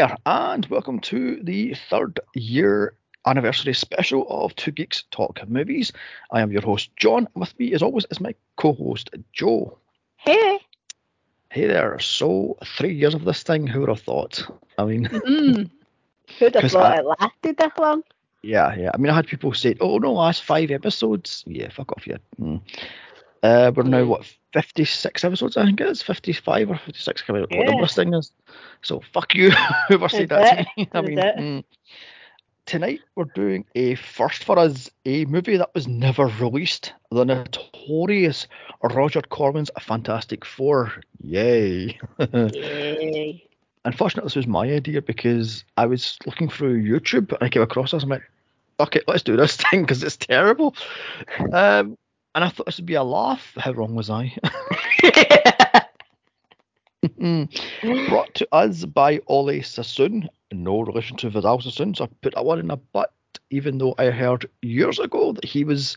there, and welcome to the third year anniversary special of Two Geeks Talk Movies. I am your host, John. With me, as always, is my co host, Joe. Hey. Hey there. So, three years of this thing, who would have thought? I mean, Mm. Who'd have thought I- it lasted that long? yeah, yeah. I mean, I had people say, oh no, last five episodes. Yeah, fuck off, yeah. Mm. Uh, we're now, what, 56 episodes, I think it is? 55 or 56, I can't remember what number Yeah. this thing is. So, fuck you, whoever said that to me. I mean, mm. tonight we're doing a first for us, a movie that was never released. The notorious Roger Corman's Fantastic Four. Yay. Yay. Unfortunately, this was my idea because I was looking through YouTube and I came across this. I'm like, fuck it, let's do this thing because it's terrible. Um, and I thought this would be a laugh. How wrong was I? Brought to us by Ole Sassoon. No relation to Vidal Sassoon, so I put that one in a butt, even though I heard years ago that he was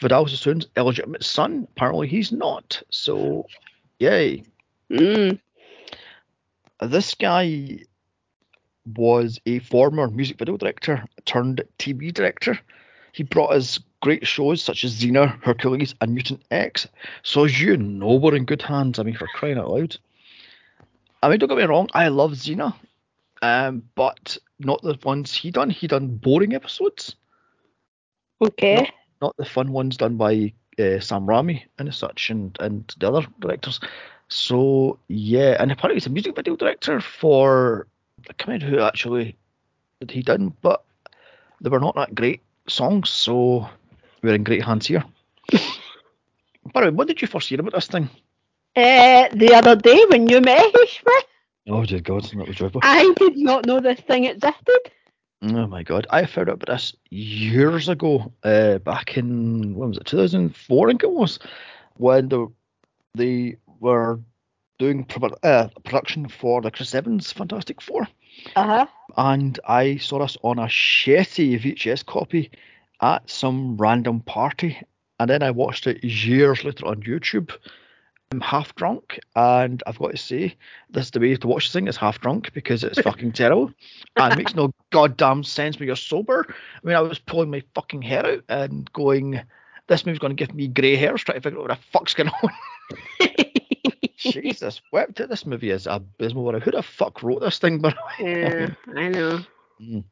Vidal Sassoon's illegitimate son. Apparently, he's not. So, yay. mm. This guy was a former music video director turned TV director. He brought us great shows such as Xena, Hercules, and Mutant X. So as you know, we're in good hands. I mean, for crying out loud. I mean, don't get me wrong, I love Xena, um, but not the ones he done. He done boring episodes, Okay. not the fun ones done by uh, Sam Raimi and such, and and the other directors. So yeah, and apparently he's a music video director for I can't remember who actually that he done, but they were not that great songs, so we're in great hands here. By the way, what did you first hear about this thing? Uh, the other day when you messaged me, Oh dear God, that was joyful. I did not know this thing existed. Oh my God, I found out about this years ago, uh, back in when was it, 2004? I think it was, when the, they were doing pro- uh, production for the Chris Evans Fantastic Four. Uh huh. and I saw this on a shitty VHS copy at some random party, and then I watched it years later on YouTube. I'm half drunk, and I've got to say, this is the way to watch this thing is half drunk because it's fucking terrible, and it makes no goddamn sense when you're sober. I mean, I was pulling my fucking hair out and going, "This movie's going to give me grey hairs," trying to figure out what the fuck's going on. Jesus, wept it. This movie is abysmal. Who the fuck wrote this thing, the way? yeah, I know. Mm.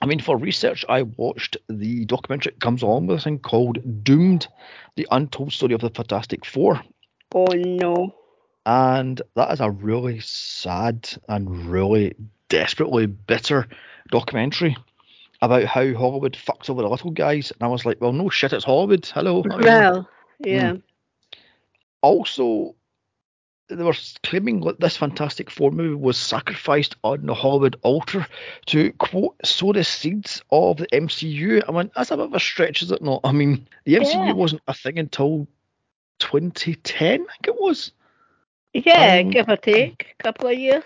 I mean, for research, I watched the documentary that comes along with this thing called Doomed, the untold story of the Fantastic Four. Oh no. And that is a really sad and really desperately bitter documentary about how Hollywood fucks over the little guys. And I was like, well, no shit, it's Hollywood. Hello. Well, hmm. yeah. also they were claiming that this Fantastic Four movie was sacrificed on the Hollywood altar to quote sow the seeds of the MCU. I mean, that's a bit of a stretch, is it not? I mean, the MCU Yeah. wasn't a thing until 2010, I think it was. Yeah, Um, give or take a couple of years.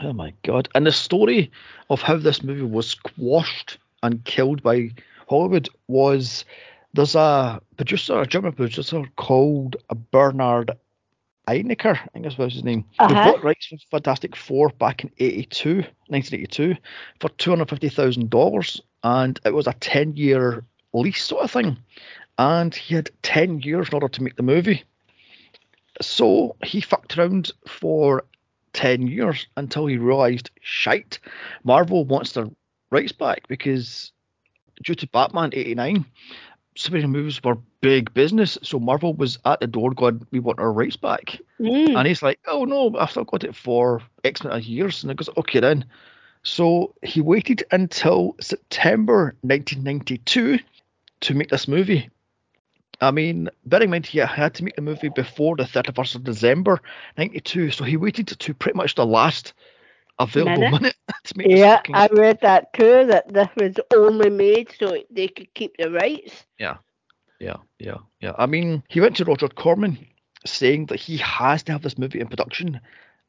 Oh my god! And the story of how this movie was squashed and killed by Hollywood was there's a producer, a German producer called Bernard Eichinger, I think that's what his name. Uh-huh. bought rights for Fantastic Four back in 82, 1982 for $250,000 and it was a 10 year lease sort of thing. And he had 10 years in order to make the movie. So he fucked around for 10 years until he realised, shite, Marvel wants their rights back because due to Batman 89, superhero movies were big business. So Marvel was at the door going, we want our rights back. Mm. And he's like, oh no, I've still got it for X amount of years. And it goes, okay then. So he waited until September 1992 to make this movie. I mean, bearing in mind he had to make the movie before the 31st of December 92, so he waited to pretty much the last available Minute. minute to make Yeah, I read that too. That this was only made so they could keep the rights. Yeah, yeah, yeah, yeah. I mean, he went to Roger Corman saying that he has to have this movie in production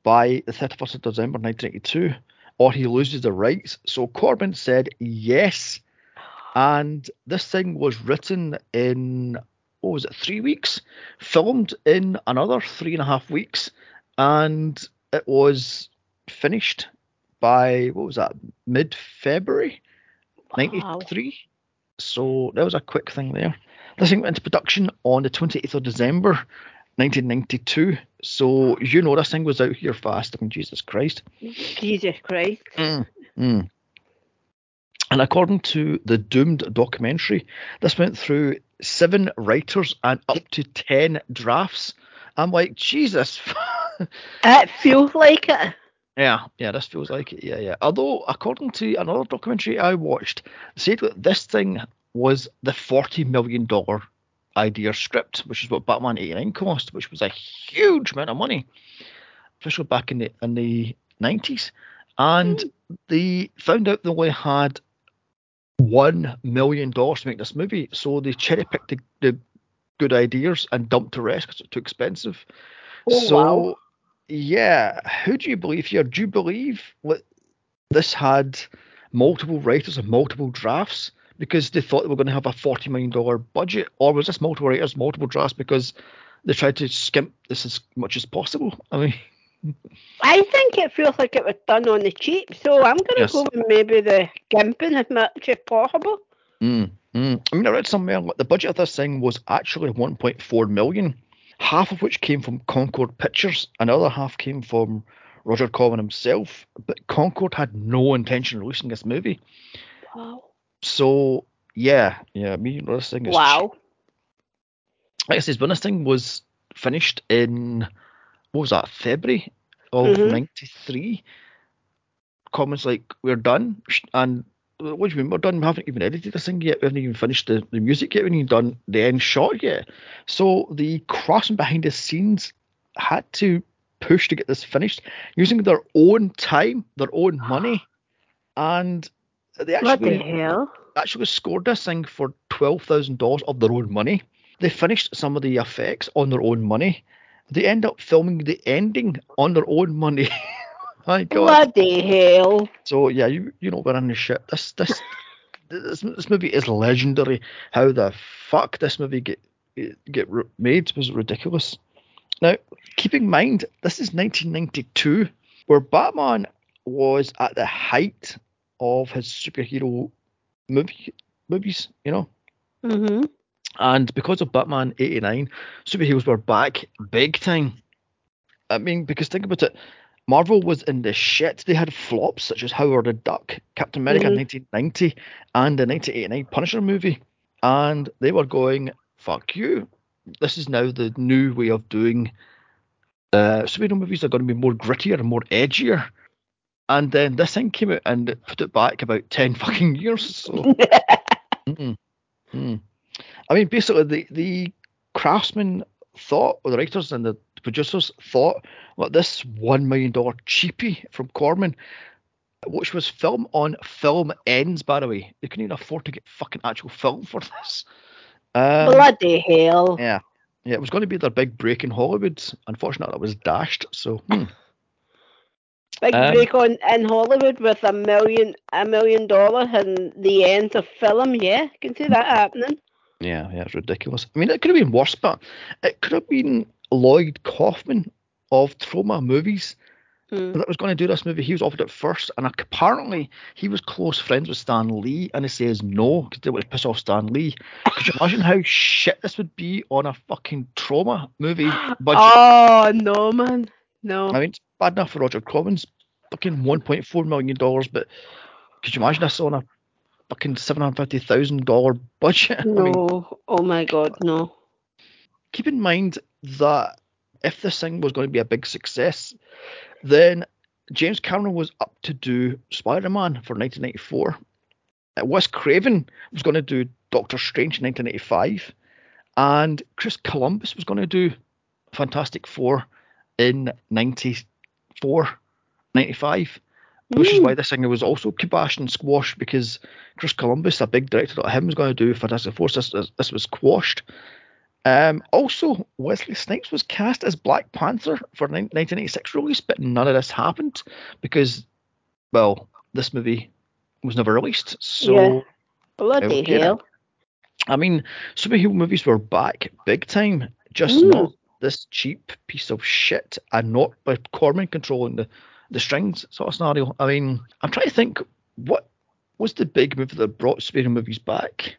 by the 31st of December 1982 or he loses the rights. So Corman said yes. And this thing was written in, what was it, three weeks? Filmed in another three and a half weeks. And it was finished by what was that mid February Wow. '93. So that was a quick thing there. This thing went into production on the 28th of December 1992. So you know this thing was out here fast. I mean, Jesus Christ. Jesus Christ. Mm, mm. And according to the Doomed documentary, this went through seven writers and up to 10 drafts. I'm like, Jesus. It feels like it. Yeah, yeah, this feels like it. Yeah, yeah. Although, according to another documentary I watched, said that this thing was the $40 million idea script, which is what Batman 89 cost, which was a huge amount of money, especially back in the in the 90s. And hmm. they found out they only had one million dollars to make this movie, so they cherry picked the, the good ideas and dumped the rest because it's too expensive. Oh, so wow. Yeah, who do you believe here? Do you believe that this had multiple writers and multiple drafts because they thought they were going to have a forty million dollar budget, or was this multiple writers, multiple drafts because they tried to skimp this as much as possible? I mean, I think it feels like it was done on the cheap, so I'm going to Yes. go with maybe the gimping as much as possible. Mm, mm. I mean, I read somewhere like the budget of this thing was actually 1.4 million, half of which came from Concorde Pictures, another half came from Roger Corman himself. But Concorde had no intention of releasing this movie, Wow. so yeah, yeah. me thing is Wow. like I says, when this thing was finished in what was that February of Mhm. '93, comments like we're done, and what do you mean we're done? We haven't even edited this thing yet. We haven't even finished the, the music yet. We haven't even done the end shot yet. So the craftsmen behind the scenes had to push to get this finished using their own time, their own money, and they What the actually hell? actually scored this thing for twelve thousand dollars of their own money. They finished some of the effects on their own money. They end up filming the ending on their own money. My God. Bloody hell. So yeah, you you know we're in the shit. This this this, this movie is legendary. How the fuck this movie get get made was ridiculous. Now, keep in mind, this is 1992, where Batman was at the height of his superhero movie movies. You know, Mm-hmm. and because of Batman 89, superheroes were back big time. I mean, because think about it, Marvel was in the shit. They had flops such as Howard the Duck, Captain America in Mhm. 1990, and the 1989 Punisher movie. And they were going, fuck you. This is now the new way of doing uh, superhero movies. are going to be more grittier and more edgier. And then this thing came out and it put it back about 10 fucking years. So. Mm, mm. I mean, basically, the the craftsmen thought, or the writers and the producers thought, well, this one million dollar cheapie from Corman, which was film on film ends, by the way, they couldn't even afford to get fucking actual film for this. Um, Bloody hell. yeah, yeah, it was going to be their big break in Hollywood. Unfortunately, that was dashed. So, hmm. Big Um, break on in Hollywood with a million a million dollars and the end of film, yeah. you Can see that happening. Yeah, yeah, it's ridiculous. I mean, it could have been worse, but it could have been Lloyd Kaufman of Troma Movies Hmm. that was going to do this movie. He was offered it first, and apparently he was close friends with Stan Lee, and he says no because they would piss off Stan Lee. Could you imagine how shit this would be on a fucking Troma movie budget? Oh no man. No. I mean, it's bad enough for Roger Corman's fucking 1.4 million dollars, but could you imagine this on a fucking seven hundred fifty thousand dollar budget? I mean, no. oh my god, no. keep in mind that if this thing was going to be a big success, then James Cameron was up to do Spider Man for 1994. Uh, Wes Craven was going to do Doctor Strange in 1985. And Chris Columbus was going to do Fantastic Four in 94, 95. Which is Mm. why this thing was also kiboshed and squashed because Chris Columbus, a big director that him was going to do Fantastic Four, so this, this, was quashed. Um, also, Wesley Snipes was cast as Black Panther for the 1986 release, but none of this happened because, well, this movie was never released. So, Yeah. Bloody hell. I mean, superhero movies were back big time, just Mm. not this cheap piece of shit, and not by Corman controlling the, the strings sort of scenario. I mean, I'm trying to think what was the big movie that brought superhero movies back,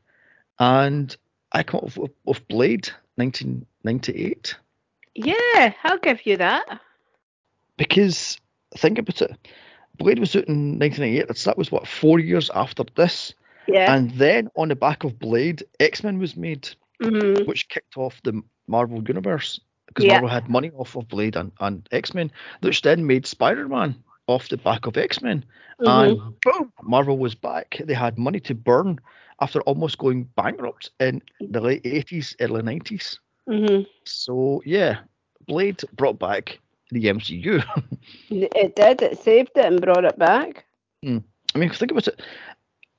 and I come up with, with Blade, 1998. Yeah, I'll give you that. Because think about it, Blade was out in 1998. So that was what four years after this. Yeah. And then on the back of Blade, X Men was made, hmm which kicked off the Marvel universe because Yeah. Marvel had money off of Blade and, and X Men, which then made Spider Man off the back of X Men. Mm-hmm. And boom, Marvel was back. They had money to burn after almost going bankrupt in the late 80s, early 90s. hmm So yeah, Blade brought back the MCU. It did. It saved it and brought it back. I mean, think about it.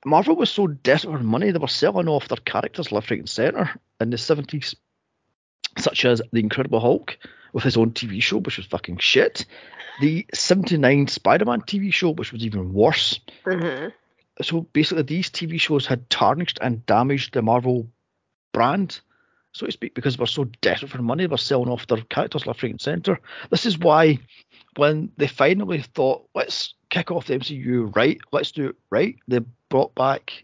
Marvel was so desperate for money, they were selling off their characters left, right, and centre in the 70s, such as The Incredible Hulk with his own TV show, which was fucking shit. The 79 Spider Man TV show, which was even worse. Uh-huh. So basically, these TV shows had tarnished and damaged the Marvel brand, so to speak, because we're so desperate for money, we're selling off their characters left, right, and centre. This is why, when they finally thought, let's kick off the MCU right, let's do it right, they brought back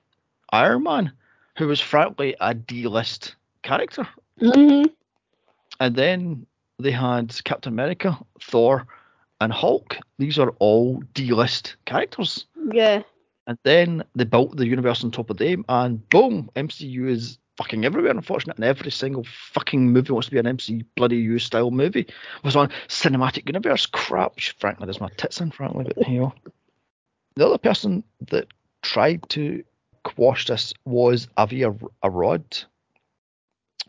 Iron Man, who was frankly a D list character. hmm And then they had Captain America, Thor, and Hulk. These are all D list characters. Yeah. And then they built the universe on top of them, and boom, MCU is fucking everywhere, unfortunately. And every single fucking movie wants to be an MC bloody U style movie. It Was on cinematic universe. Crap, which frankly, there's my tits in, frankly, but you know. The other person that tried to quash this was Avi Arad,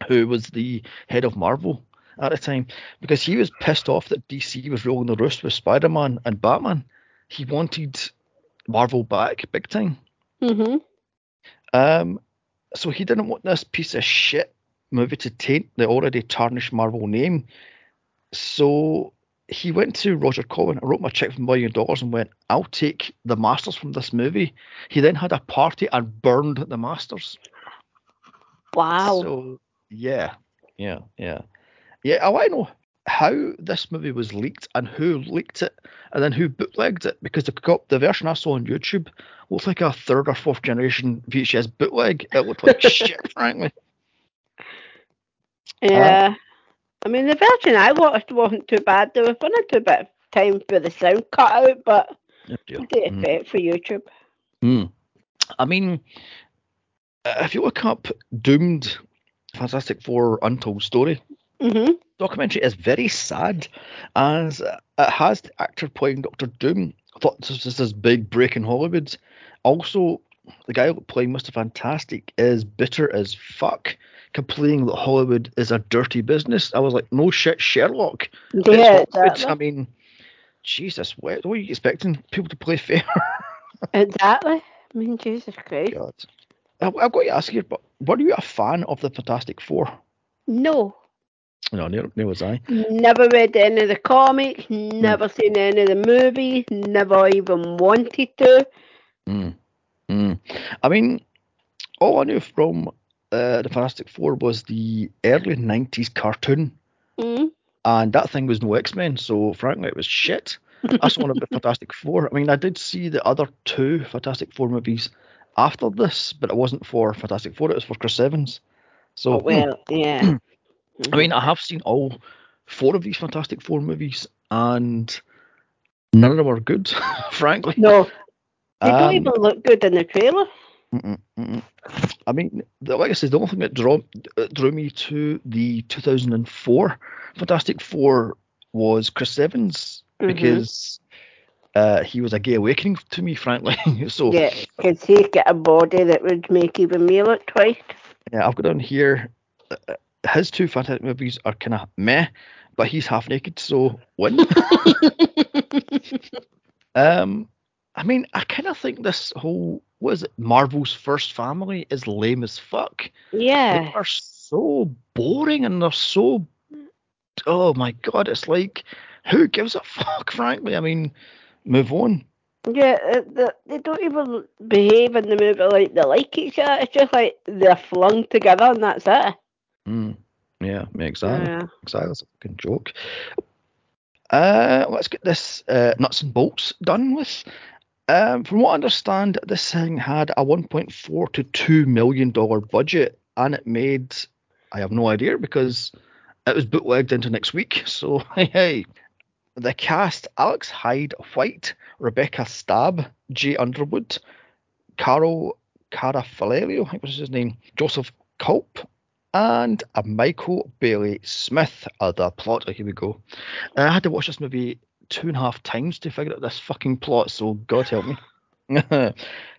who was the head of Marvel at the time, because he was pissed off that DC was rolling the roost with Spider Man and Batman. He wanted Marvel back big time. hmm Um, so he didn't want this piece of shit movie to taint the already tarnished Marvel name. So he went to Roger Corman and wrote a check for a million dollars and went, I'll take the masters from this movie. He then had a party and burned the masters. Wow. So yeah, yeah, yeah. Yeah, I want to know how this movie was leaked and who leaked it and then who bootlegged it because the, the version I saw on YouTube looked like a third or fourth generation VHS bootleg. It looked like shit, frankly. yeah. I mean, the version I watched wasn't too bad. There was one or two bit of time for the sound cut out, but Oh, dear. the Mm. for YouTube. Mm. I mean, if you look up Doomed Fantastic Four Untold Story, hmm documentary is very sad as it has the actor playing Doctor Doom. I thought this was his big break in Hollywood. Also, the guy playing Mr. Fantastic is bitter as fuck, complaining that Hollywood is a dirty business. I was like, no shit, Sherlock. Yeah, Hollywood. I mean, Jesus, what, what are you expecting people to play fair? Exactly. I mean, Jesus Christ. God. I- I've got to ask you, but were you a fan of the Fantastic Four? No. No, neither, neither was I. Never read any of the comics, never seen any of the movies, never even wanted to. Mm. Mm. I mean, all I knew from uh, the Fantastic Four was the early '90s cartoon, Mm. and that thing was no X Men. So frankly, it was shit. That's one of the Fantastic Four. I mean, I did see the other two Fantastic Four movies after this, but it wasn't for Fantastic Four. It was for Chris Evans. So Oh, well, yeah. I mean, I have seen all four of these Fantastic Four movies, and none of them are good, frankly. no, they don't Um, even look good in the trailer. Mm-mm, mm-mm. I mean, like I said, the only thing that drew, drew me to the 2004 Fantastic Four was Chris Evans Mhm. because uh, he was a gay awakening to me, frankly. so yeah. Because he get a body that would make even me look twice. Yeah, I've got on here. Uh, his two Fantastic movies are kind of meh, but he's half naked, so win. um, I mean, I kind of think this whole what is it, Marvel's first family is lame as fuck. Yeah, they are so boring and they're so. Oh my god, it's like, who gives a fuck, frankly? I mean, move on. Yeah, uh, they don't even behave in the movie like they like each other. It's just like they're flung together and that's it. Mm, yeah, exactly. Yeah. Exactly. That's a fucking joke. Uh, let's get this uh, nuts and bolts done with. Um, from what I understand, this thing had a 1.4 to 2 million dollar budget, and it made I have no idea because it was bootlegged into next week. So hey, hey. The cast: Alex Hyde White, Rebecca Staab, Jay Underwood, Carol Carafalerio, I think was his name, Joseph Culp, and a Michael Bailey Smith. Uh, the plot. Here we go. Uh, I had to watch this movie two and a half times to figure out this fucking plot. So God help me.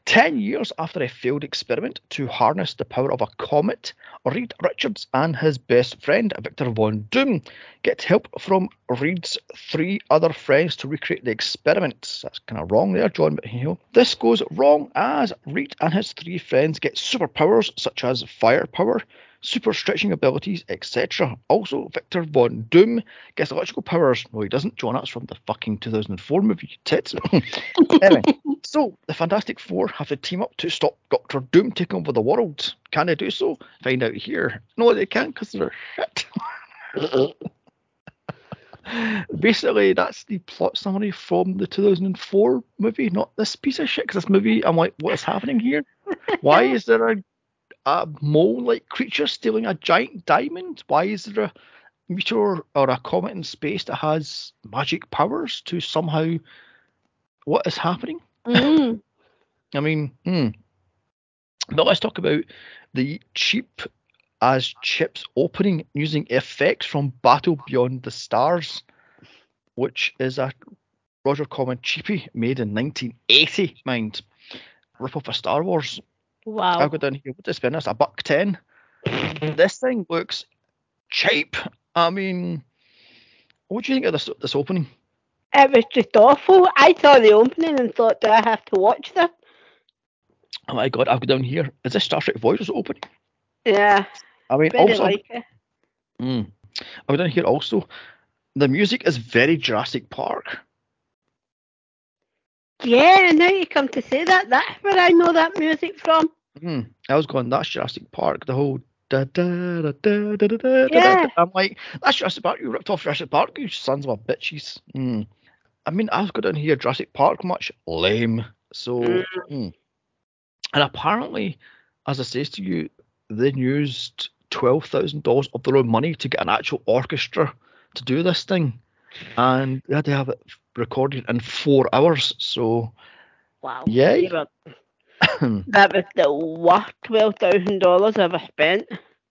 Ten years after a failed experiment to harness the power of a comet, Reed Richards and his best friend, Victor Von Doom, get help from Reed's three other friends to recreate the experiment. That's kind of wrong there, John, but you know. This goes wrong as Reed and his three friends get superpowers such as firepower, super stretching abilities, etc. Also, Victor Von Doom gets electrical powers. No, he doesn't, John. That's from the fucking 2004 movie, tits. anyway, so the Fantastic Four have to team up to stop Doctor Doom taking over the world. Can they do so? Find out here. No, they can't because they're shit. Basically, that's the plot summary from the 2004 movie, not this piece of shit. Because this movie, I'm like, what is happening here? Why is there a a mole-like creature stealing a giant diamond? Why is there a meteor or a comet in space that has magic powers to somehow? What is happening? Mm. I mean, hmm. But let's talk about the cheap as chips opening using effects from Battle Beyond the Stars, which is a Roger Corman cheapie made in 1980, mind. Rip off of Star Wars. Wow. I'll go down here. What did I spend this? A buck ten. this thing looks cheap. I mean, what do you think of this this opening? It was just awful. I saw the opening and thought, do I have to watch this? Oh my god, I'll go down here. Is this Star Trek Voyager's opening? Yeah, I mean, also, like it. mm, I'll go down here also. The music is very Jurassic Park. Yeah, now you come to say that, that's where I know that music from. Mm, I was going, that's Jurassic Park. The whole da da da da da da da. Yeah. I'm like, that's Jurassic Park. You ripped off Jurassic Park, you sons of a bitches. Mm. I mean, I've got down here Jurassic Park much lame. So, Mm. mm. and apparently, as I says to you, they used twelve thousand dollars of their own money to get an actual orchestra to do this thing, and they had to have it recorded in four hours. So, Wow. yeah, That was the worst twelve thousand dollars I've ever spent.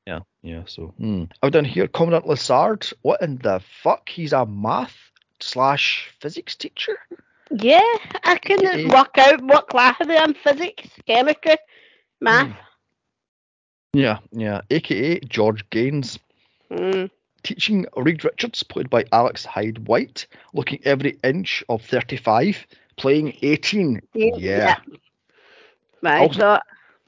Yeah, yeah. So hmm. I've done here Commandant Lassard. What in the fuck? He's a math slash physics teacher. Yeah, I couldn't work out what class they in physics, chemistry, math. Yeah, yeah. AKA George Gaynes. Mm. Teaching Reed Richards, played by Alex Hyde White, looking every inch of 35, playing 18. Yeah. Right, Also- so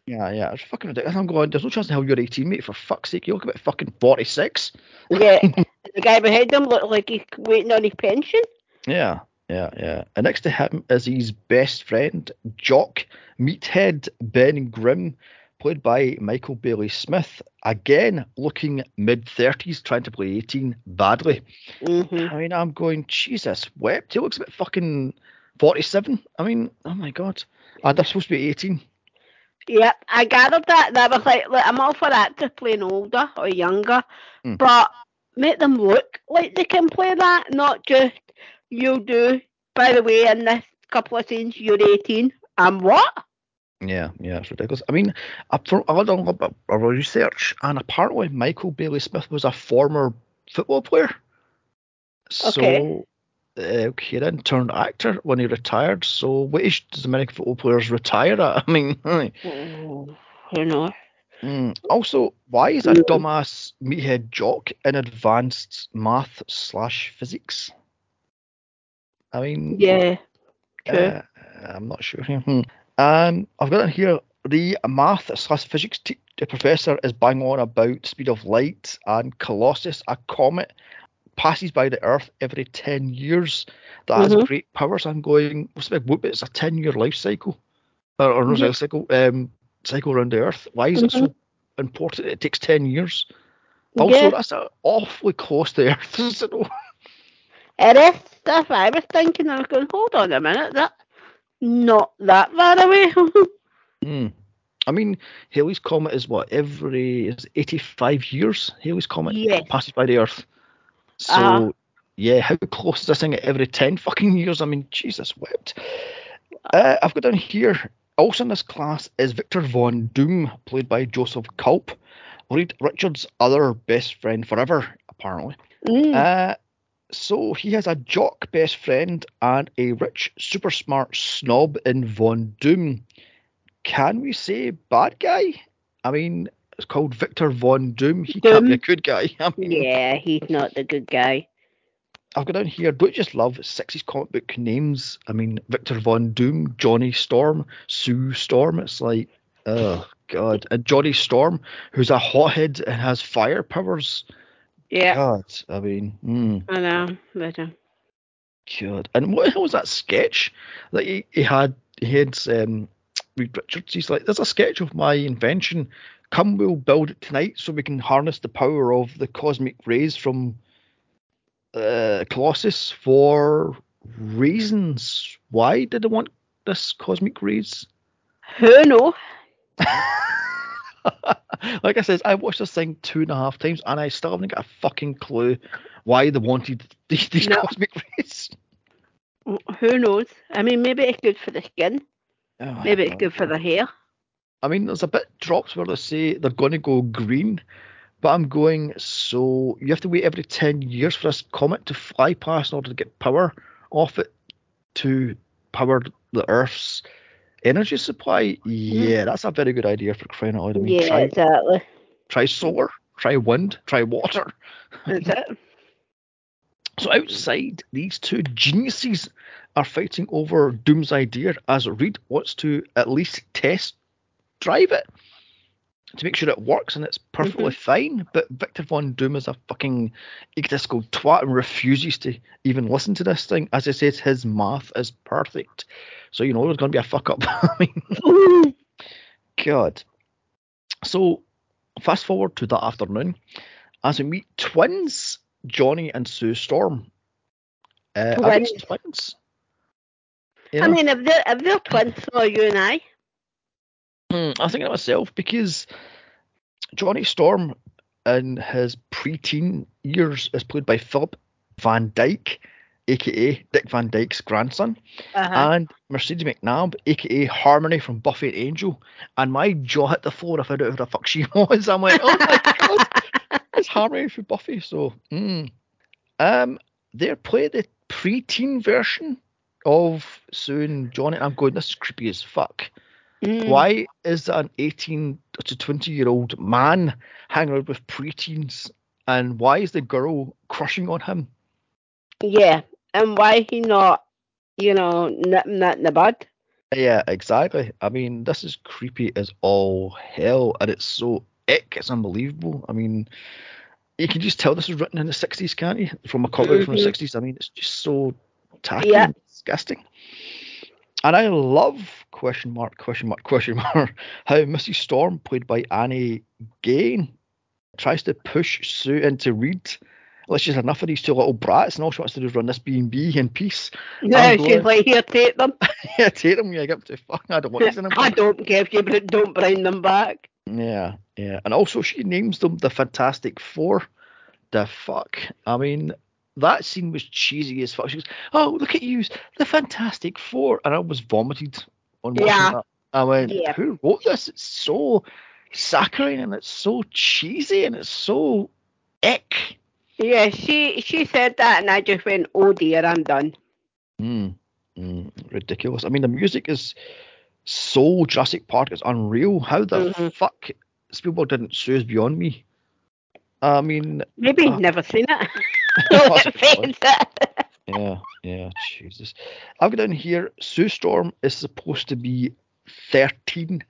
Yeah, yeah. It's fucking ridiculous. I'm going, there's no chance in hell you're 18, mate. For fuck's sake, you look about fucking 46. yeah, the guy behind him looked like he's waiting on his pension. Yeah, yeah, yeah. And next to him is his best friend, Jock Meathead Ben Grimm, played by Michael Bailey Smith. Again, looking mid 30s, trying to play 18 badly. hmm I mean, I'm going, Jesus, wept. He looks about fucking 47. I mean, oh my God. Ah, they're supposed to be 18. Yep, I gathered that. That was like, look, I'm all for actors playing older or younger, Mm. but make them look like they can play that, not just you do. By the way, in this couple of scenes, you're 18. And what? Yeah, yeah, it's ridiculous. I mean, I, for, I did a little bit of research, and apparently Michael Bailey Smith was a former football player. Okay. So, uh, he then turned actor when he retired. So, what age does American football players retire at? I mean, who knows? Mm. also, why is a Mm. dumbass meathead jock in advanced math slash physics? I mean, Yeah, uh, I'm not sure. Um, I've got in here the math slash physics te- professor is bang on about speed of light and Colossus, a comet, passes by the Earth every ten years. That has Mhm. great powers. I'm going. What's the big whoop? It's a ten year life cycle, or, or no life cycle. Um, cycle around the Earth. Why is it Mm-hmm. so important? It takes ten years. Also, yeah. that's a awfully close to Earth. isn't it? It is. That's what I was thinking. I was going, hold on a minute. That not that far away. Hmm. I mean, Halley's Comet is what every is 85 years. Halley's Comet Yes. passes by the Earth. So Uh-huh. yeah, how close is this thing at every 10 fucking years? I mean, Jesus wept. Uh, I've got down here. Also in this class is Victor Von Doom, played by Joseph Culp, Reed Richards' other best friend forever, apparently. Mm. Uh, so he has a jock best friend and a rich, super smart snob in Von Doom. Can we say bad guy? I mean, it's called Victor Von Doom. He can't be a good guy. I mean, yeah, he's not the good guy. I've got down here. Don't you just love 60s comic book names? I mean, Victor Von Doom, Johnny Storm, Sue Storm. It's like, oh god, and Johnny Storm, who's a hothead and has fire powers. Yeah, God, I mean, mm. I know. Uh, God. And what the hell was that sketch that he, he had? He had um, Reed Richards. He's like, there's a sketch of my invention. Come, we'll build it tonight so we can harness the power of the cosmic rays from uh, Colossus for reasons. Why did they want this cosmic rays? who knows? like I said, I watched this thing two and a half times and I still haven't got a fucking clue why they wanted these, these No. cosmic rays. Who knows? I mean, maybe it's good for the skin. Oh, Maybe it's good for the hair. I mean, there's a bit drops where they say they're going to go green, but I'm going, so you have to wait every 10 years for this comet to fly past in order to get power off it to power the Earth's energy supply. Mm-hmm. Yeah, that's a very good idea for crying out loud. I mean, yeah, try, exactly. try solar, try wind, try water. That's it. So outside, these two geniuses are fighting over Doom's idea as Reed wants to at least test drive it to make sure it works and it's perfectly fine. But Victor Von Doom is a fucking egotistical twat and refuses to even listen to this thing. As I said, his math is perfect. So you know there's going to be a fuck up. I mean, God. So fast forward to that afternoon as we meet twins, Johnny and Sue Storm. Uh, Twins. twins? You I mean, if they're, if they're twins, so are you and I. Hmm, I think of myself because Johnny Storm in his preteen years is played by Philip Van Dyke, aka Dick Van Dyke's grandson, Uh-huh. and Mercedes McNabb, aka Harmony from Buffy and Angel. And my jaw hit the floor if I found out who the fuck she was. I'm like, oh my god, it's Harmony from Buffy. So, mm. um, they're playing the preteen version of Sue and Johnny. I'm going, this is creepy as fuck. Mm. Why is an 18 to 20 year old man hanging out with preteens? And why is the girl crushing on him? Yeah, and why he not, you know, nipping that in the bud? Yeah, exactly. I mean, this is creepy as all hell, and it's so ick. It's unbelievable. I mean, you can just tell this was written in the 60s, can't you? From a comic book from the Mhm. 60s. I mean, it's just so tacky Yeah. and disgusting. And I love question mark question mark question mark how Missy Storm, played by Annie Gain, tries to push Sue into Reed. Like she's enough of these two little brats, and all she wants to do is run this B and B in peace. No, she's like, here, take them. yeah, take them. Yeah, get up to fuck. I don't want these anymore. I don't give you, but don't bring them back. Yeah, yeah. And also she names them the Fantastic Four. The fuck? I mean, that scene was cheesy as fuck. She goes, Oh, look at you, the Fantastic Four. And I was vomited on watching Yeah. that. I went, Yeah. Who wrote this? It's so saccharine and it's so cheesy and it's so ick. Yeah, she she said that, and I just went, oh dear, I'm done. Mm, mm, ridiculous. I mean, the music is so Jurassic Park. It's unreal. How the Mhm. fuck Spielberg didn't sue us beyond me? I mean, Maybe he's never seen it. Let's Possibly. face it. Yeah, yeah, Jesus. I've got down here, Sue Storm is supposed to be 13,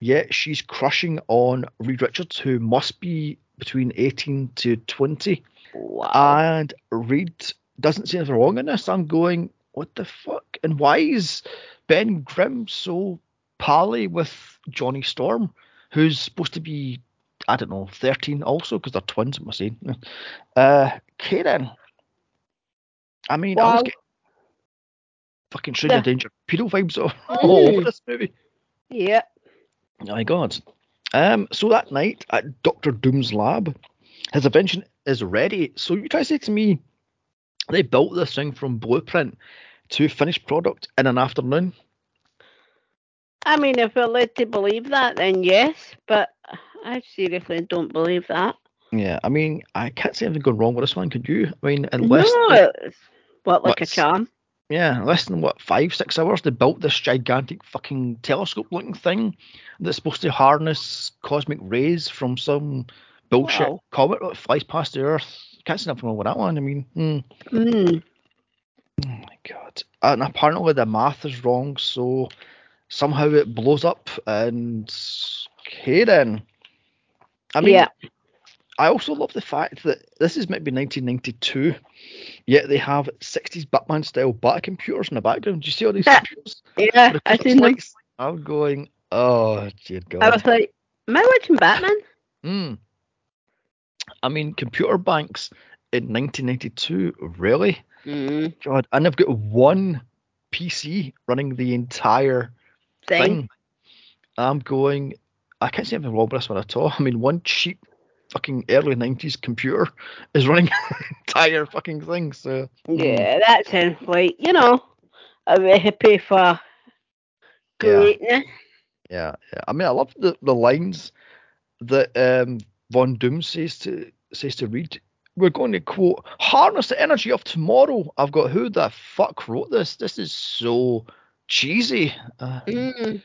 yet she's crushing on Reed Richards, who must be between 18 to 20. Wow. And Reed doesn't see anything wrong in this. I'm going, what the fuck? And why is Ben Grimm so pally with Johnny Storm, who's supposed to be, I don't know, 13 also, because they're twins, am I saying? Uh, Karen. I mean, I was getting fucking Stranger Yeah. Danger pedo vibes all, all over this movie. Yeah. My God. Um, so that night at Doctor Doom's lab, his invention is ready. So you try to say to me, they built this thing from blueprint to finished product in an afternoon. I mean, if we're led to believe that, then yes, but I seriously don't believe that. Yeah, I mean, I can't see anything going wrong with this one, could you? I mean, unless no, it's what like a charm. yeah, less than what five, six hours they built this gigantic fucking telescope-looking thing that's supposed to harness cosmic rays from some bullshit Wow. comet that flies past the Earth. Can't see nothing wrong with that one. I mean, hmm. Mm. Oh my god. And apparently the math is wrong, so somehow it blows up and okay then. I mean Yeah. I also love the fact that this is maybe 1992, yet they have 60s Batman style Bat computers in the background. Do you see all these Yeah. computers? Yeah, I seen them. lights? I'm going, oh dear God. I was like, am I watching Batman? Hmm. I mean, computer banks in 1992, really? Mm. God, and I've got one PC running the entire Thing. thing. I'm going. I can't see anything wrong with this one at all. I mean, one cheap fucking early '90s computer is running the entire fucking thing. So Yeah, that sounds like, you know, a recipe for greatness. yeah, yeah. I mean, I love the, the lines that um, Von Doom says to says to Reed. We're going to quote harness the energy of tomorrow. I've got who the fuck wrote this? This is so cheesy. Uh, Mm.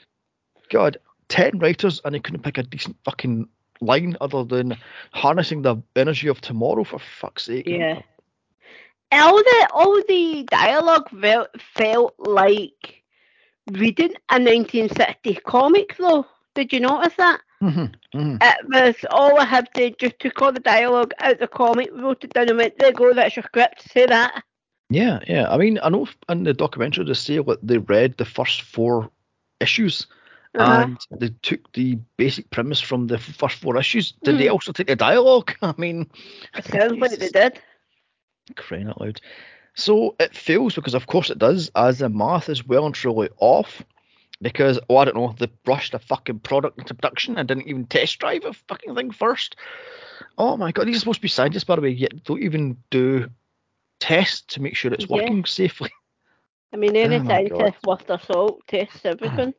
God, ten writers and they couldn't pick a decent fucking line other than harnessing the energy of tomorrow for fuck's sake. Yeah. All the all the dialogue felt felt like reading a 1960 comic though. Did you notice that? Mhm, mhm. It was all I had to just took all the dialogue out the comic, wrote it down, and went, "There you go, that's your script. Say that." Yeah, yeah. I mean, I know in the documentary they say what they read the first four issues Uh-huh. and they took the basic premise from the first four issues. Did they Mhm. also take the dialogue? I mean, It sounds like they did. crying out loud. So it fails because, of course, it does, as the math is well and truly off. Because, oh, I don't know, they rushed a fucking product into production and didn't even test drive a fucking thing first. Oh my god, these are supposed to be scientists, by the way, yet don't even do tests to make sure it's Yeah. working safely. I mean, any Oh scientist worth their salt tests everything.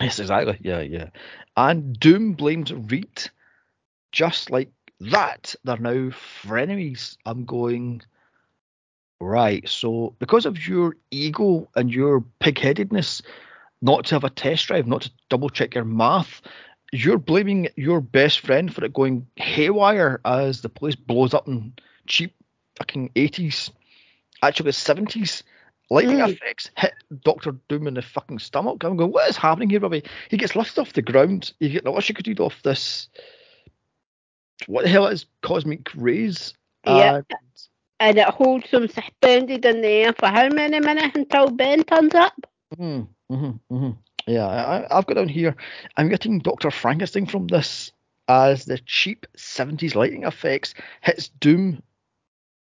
Yes, exactly. Yeah, yeah. And Doom blames Reed just like that. They're now frenemies. I'm going, right. So, because of your ego and your pig-headedness, not to have a test drive, not to double check your math, you're blaming your best friend for it going haywire as the place blows up in cheap fucking 80s, actually 70s lightning Mm. effects hit Doctor Doom in the fucking stomach. I'm going, what is happening here, Robbie? He gets lifted off the ground. You get electrocuted off this. What the hell is cosmic rays? Yeah. And- And it holds him suspended in the air for how many minutes until Ben turns up? Mm-hmm. mhm, mhm. Yeah, I, I've got down here. I'm getting Doctor Frankenstein from this as the cheap 70s lighting effects hits Doom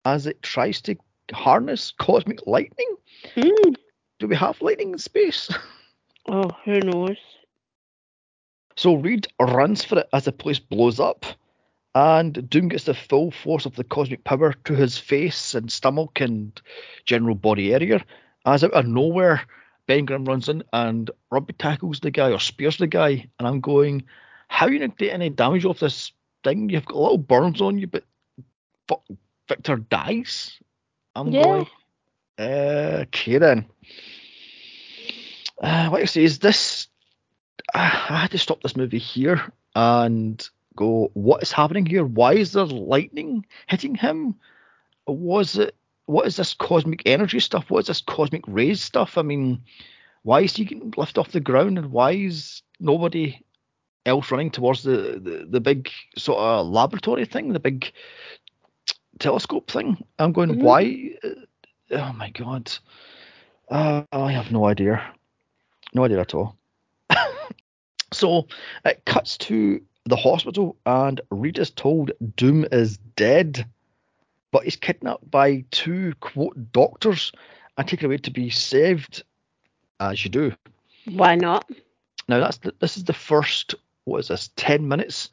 as it tries to harness cosmic lightning. Hmm. Do we have lightning in space? Oh, who knows? So Reed runs for it as the place blows up, and Doom gets the full force of the cosmic power to his face and stomach and general body area. As out of nowhere, Ben Grimm runs in and rugby tackles the guy or spears the guy, and I'm going, how are you not get any damage off this thing? You've got little burns on you, but Victor dies. I'm Yeah. going, uh, okay then. Uh, what I say is this I I had to stop this movie here and go, what is happening here? Why is there lightning hitting him? Was it what is this cosmic energy stuff? What is this cosmic rays stuff? I mean, why is he getting lifted off the ground and why is nobody else running towards the, the, the big sort of laboratory thing, the big telescope thing? I'm going, Mhm. why? Oh my god. Uh, I have no idea. No idea at all. So it cuts to the hospital, and Reed is told Doom is dead. but he's kidnapped by two quote doctors and taken away to be saved, as you do. Why not? Now that's the, this is the first what is this ten minutes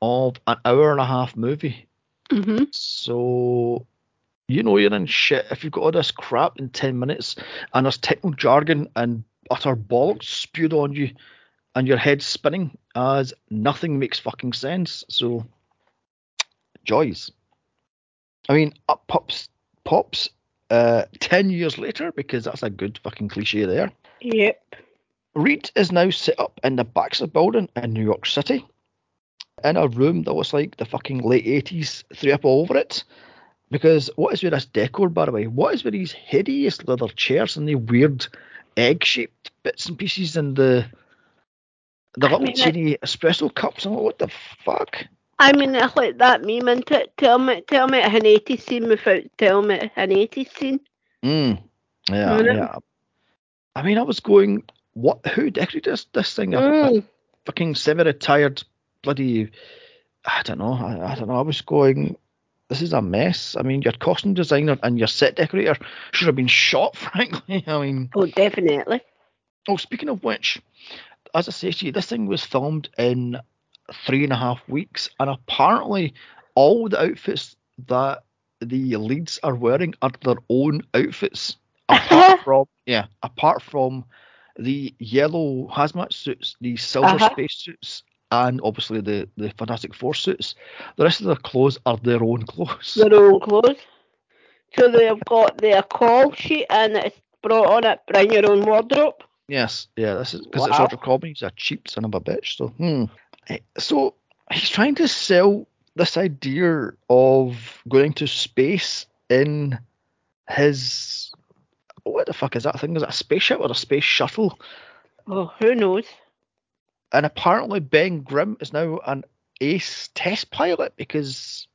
of an hour and a half movie. Hmm So you know you're in shit if you've got all this crap in ten minutes and there's technical jargon and utter bollocks spewed on you and your head's spinning as nothing makes fucking sense. So joys. I mean, up pops pops uh, ten years later because that's a good fucking cliche there. Yep. Reed is now set up in the Baxter building in New York City in a room that was like the fucking late 80s, threw up all over it. Because what is with this decor, by the way? What is with these hideous leather chairs and the weird egg shaped bits and pieces and the the I little mean, I- teeny espresso cups? I'm like, what the fuck? I mean, it's like that meme, isn't it? Tell me, tell me an 80s scene without telling me an 80s scene. Mm. Yeah, Isn't yeah. I mean, I was going, what? Who decorated this, this thing? A- a Mm. fucking semi-retired bloody I don't know I, I don't know I was going this is a mess I mean your costume designer and your set decorator should have been shot frankly I mean Oh, definitely. oh speaking of which as I say to you this thing was filmed in three and a half weeks and apparently all the outfits that the leads are wearing are their own outfits apart from yeah apart from the yellow hazmat suits the silver Uh-huh. space suits and obviously the the fantastic four suits the rest of their clothes are their own clothes Their own clothes. So they've got their call sheet and it's brought on it, bring your own wardrobe. yes yeah this is because it's Wow. Roger Corman he's a cheap son of a bitch so hmm Eh, so he's trying to sell this idea of going to space in his what the fuck is that thing is it a spaceship or a space shuttle Oh, who knows? And apparently Ben Grimm is now an ace test pilot because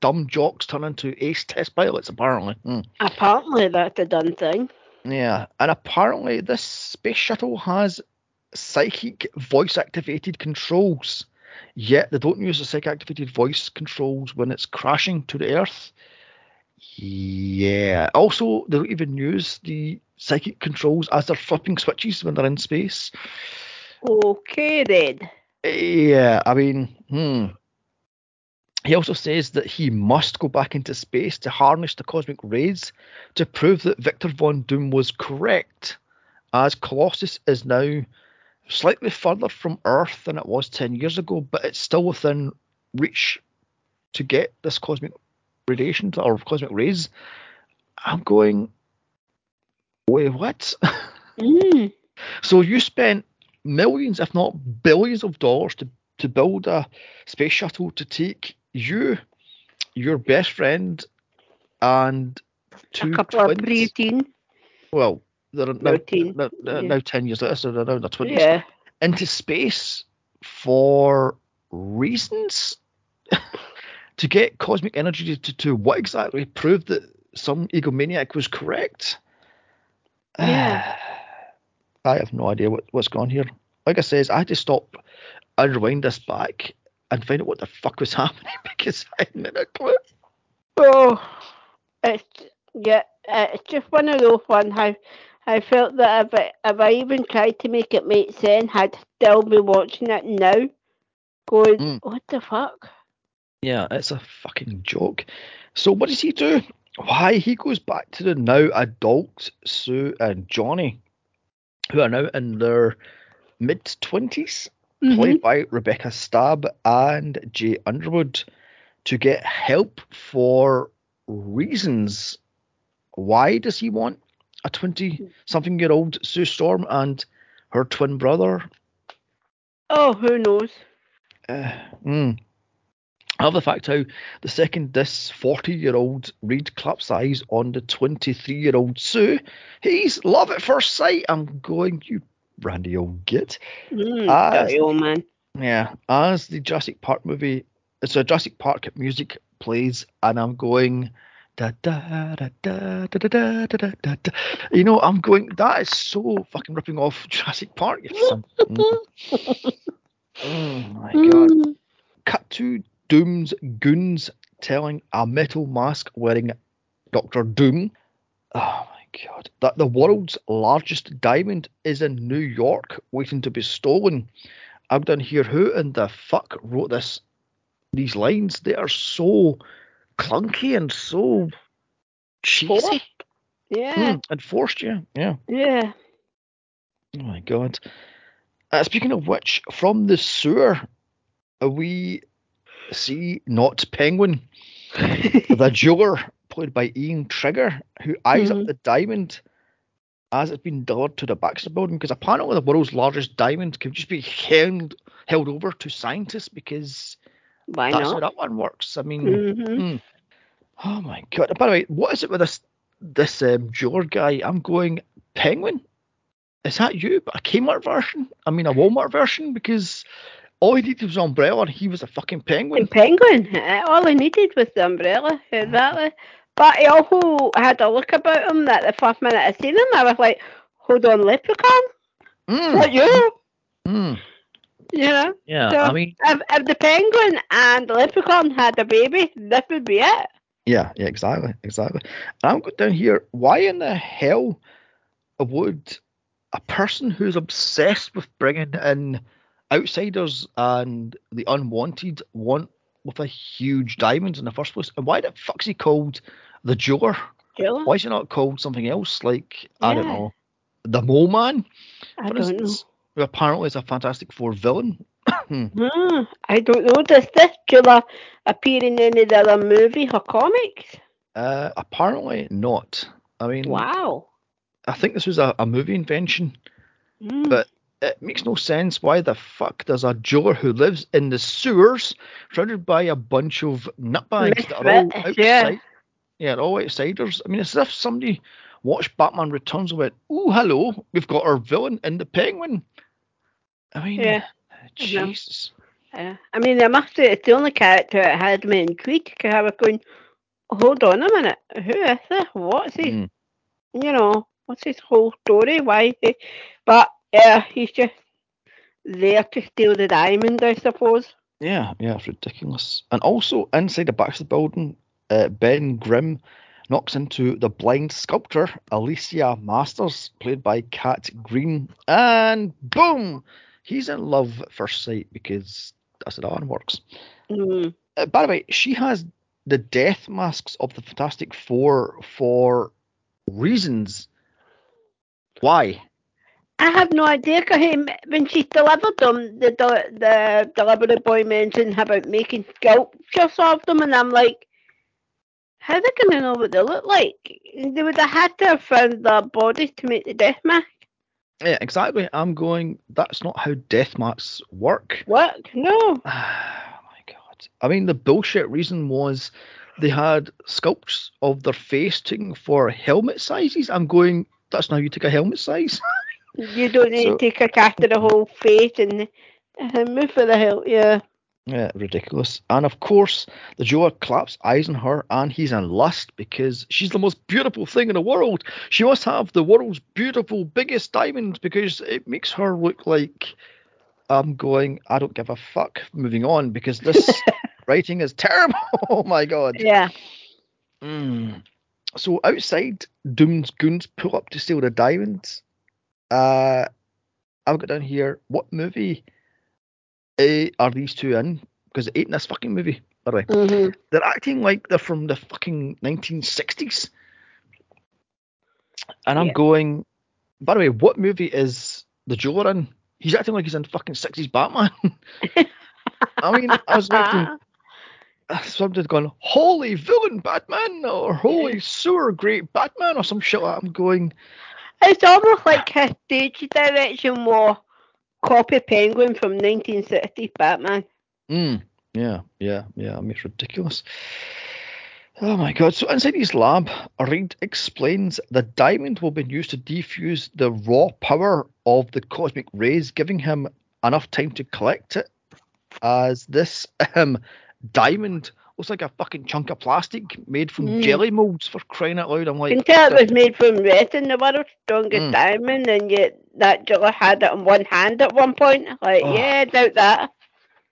dumb jocks turn into ace test pilots apparently. Hmm. Apparently that's a done thing. Yeah, and apparently this space shuttle has psychic voice activated controls. Yet they don't use the psychic activated voice controls when it's crashing to the Earth. Yeah. Also, they don't even use the psychic controls as they're flipping switches when they're in space. Okay then. Yeah, I mean, hmm. He also says that he must go back into space to harness the cosmic rays to prove that Victor Von Doom was correct, as Colossus is now slightly further from Earth than it was 10 years ago, but it's still within reach to get this cosmic radiation or cosmic rays. I'm going, wait, what? Mm. So you spent millions, if not billions, of dollars to to build a space shuttle to take you, your best friend, and two A couple of preteen. well, they're now, now, now, yeah. now ten years later, so they're now in their twenties. Yeah. Into space for reasons to get cosmic energy to, to what exactly? Prove that some egomaniac was correct. Yeah. I have no idea what, what's going on here. Like I says, I had to stop and rewind this back and find out what the fuck was happening because I hadn't a clue. Oh, it's yeah, it's just one of those ones. How I felt that if I, if I even tried to make it make sense, I'd still be watching it now, going, Mm. "What the fuck?" Yeah, it's a fucking joke. So what does he do? Why he goes back to the now adult Sue and Johnny, who are now in their mid 20s Mm-hmm. played by Rebecca Staab and Jay Underwood, to get help for reasons. Why does he want a 20 something year old Sue Storm and her twin brother? Oh, who knows? Uh, mm. Of the fact how the second this 40 year old Reed claps eyes on the 23 year old Sue. He's love at first sight. I'm going, you brandy old git. Mm, as, dirty old man. Yeah, as the Jurassic Park movie, it's a Jurassic Park music plays, and I'm going, Da, da, da, you know, I'm going. That is so fucking ripping off Jurassic Park. Mm. oh my god! Cut to Doom's goons telling a metal mask wearing Doctor Doom, oh my god, that the world's largest diamond is in New York waiting to be stolen. I'm done here. Who in the fuck wrote this? These lines they are so clunky and so cheesy Forced. Yeah. Hmm, and forced. Yeah, yeah. Yeah. Oh my god. Uh, speaking of which, from the sewer, we see not Penguin, the jeweler, played by Ian Trigger, who eyes Mhm. up the diamond as it's been delivered to the Baxter building. Because apparently, the world's largest diamond can just be held held over to scientists because Why that's how that one works. I mean, hmm oh my god. By the way, what is it with this this um, jeweler guy? I'm going Penguin. Is that you? But a Kmart version? I mean, a Walmart version? Because all he needed was an umbrella and he was a fucking penguin. And penguin. uh, All he needed was the umbrella. Exactly. But he also had a look about him that the first minute I seen him, I was like, hold on, leprechaun? Mm, What you? mm, You know? yeah, So- I mean, If, if the penguin and the leprechaun had a baby, this would be it. yeah, yeah, exactly, exactly. And I'm going down here. Why in the hell would a person who's obsessed with bringing in outsiders and the unwanted want with a huge diamond in the first place? And why the fuck's he called the jeweler? Why is he not called something else? Like I don't know, the Mole Man, I don't know. who apparently is a Fantastic Four villain. Hmm, I don't know. Does this Jilla appear in any of the other movie or comics? Uh, apparently not. I mean, Wow. I think this was a, a movie invention. Hmm. But it makes no sense. Why the fuck does a jeweler who lives in the sewers, surrounded by a bunch of nutbags that are all outside? yeah. Yeah, all outsiders. I mean, it's as if somebody watched Batman Returns and went, "Oh, hello, we've got our villain in the Penguin." I mean, Yeah. Jesus. Yeah. I mean, I must say, it's the only character that had me intrigued because I was going, hold on a minute, who is this? What's he? Mm. You know, what's his whole story? Why he? But yeah, he's just there to steal the diamond, I suppose. Yeah, yeah, it's ridiculous. And also inside the back of the building, uh, Ben Grimm knocks into the blind sculptor Alicia Masters, played by Kat Green, and boom, he's in love at first sight because that's how that one works. Mm. Uh, by the way, she has the death masks of the Fantastic Four for reasons. Why? I have no idea because when she delivered them, the, the delivery boy mentioned about making sculptures of them, and I'm like, how they gonna know what they look like? They would have had to have found their bodies to make the death mask Yeah, exactly. I'm going. That's not how death masks work. work. No. Oh my god. I mean, the bullshit reason was they had sculpts of their face taken for helmet sizes. I'm going, that's not how you take a helmet size. You don't need So- to take a cat to the whole face and move for the hell. Yeah. yeah, ridiculous. And of course, the Joker claps eyes on her and he's in lust because she's the most beautiful thing in the world. She must have the world's beautiful, biggest diamond because it makes her look like. I'm going, I don't give a fuck. Moving on because this writing is terrible. oh my god. Yeah. Mm. So outside, Doom's goons pull up to steal the diamonds. Uh, I've got down here. What movie uh, are these two in? Because it ain't in this fucking movie. By the way, hmm they're acting like they're from the fucking 1960s. And I'm Yeah. going. By the way, what movie is the Joker in? He's acting like he's in fucking 60s Batman. I mean, I was somebody's gone, holy villain Batman, or holy sewer great Batman, or some shit like. I'm going, It's almost like a stage direction war copy Penguin from 1960s Batman. mm, yeah, yeah, yeah, I mean, it's ridiculous. Oh my god. So inside his lab, Reed explains the diamond will be used to defuse the raw power of the cosmic rays, giving him enough time to collect it. As this um, diamond looks like a fucking chunk of plastic made from Mm. jelly molds for crying out loud. I'm like, tell it was made from resin, the world's strongest Mm. diamond, and yet that Jilla had it in one hand at one point. Like, Oh. yeah, doubt that.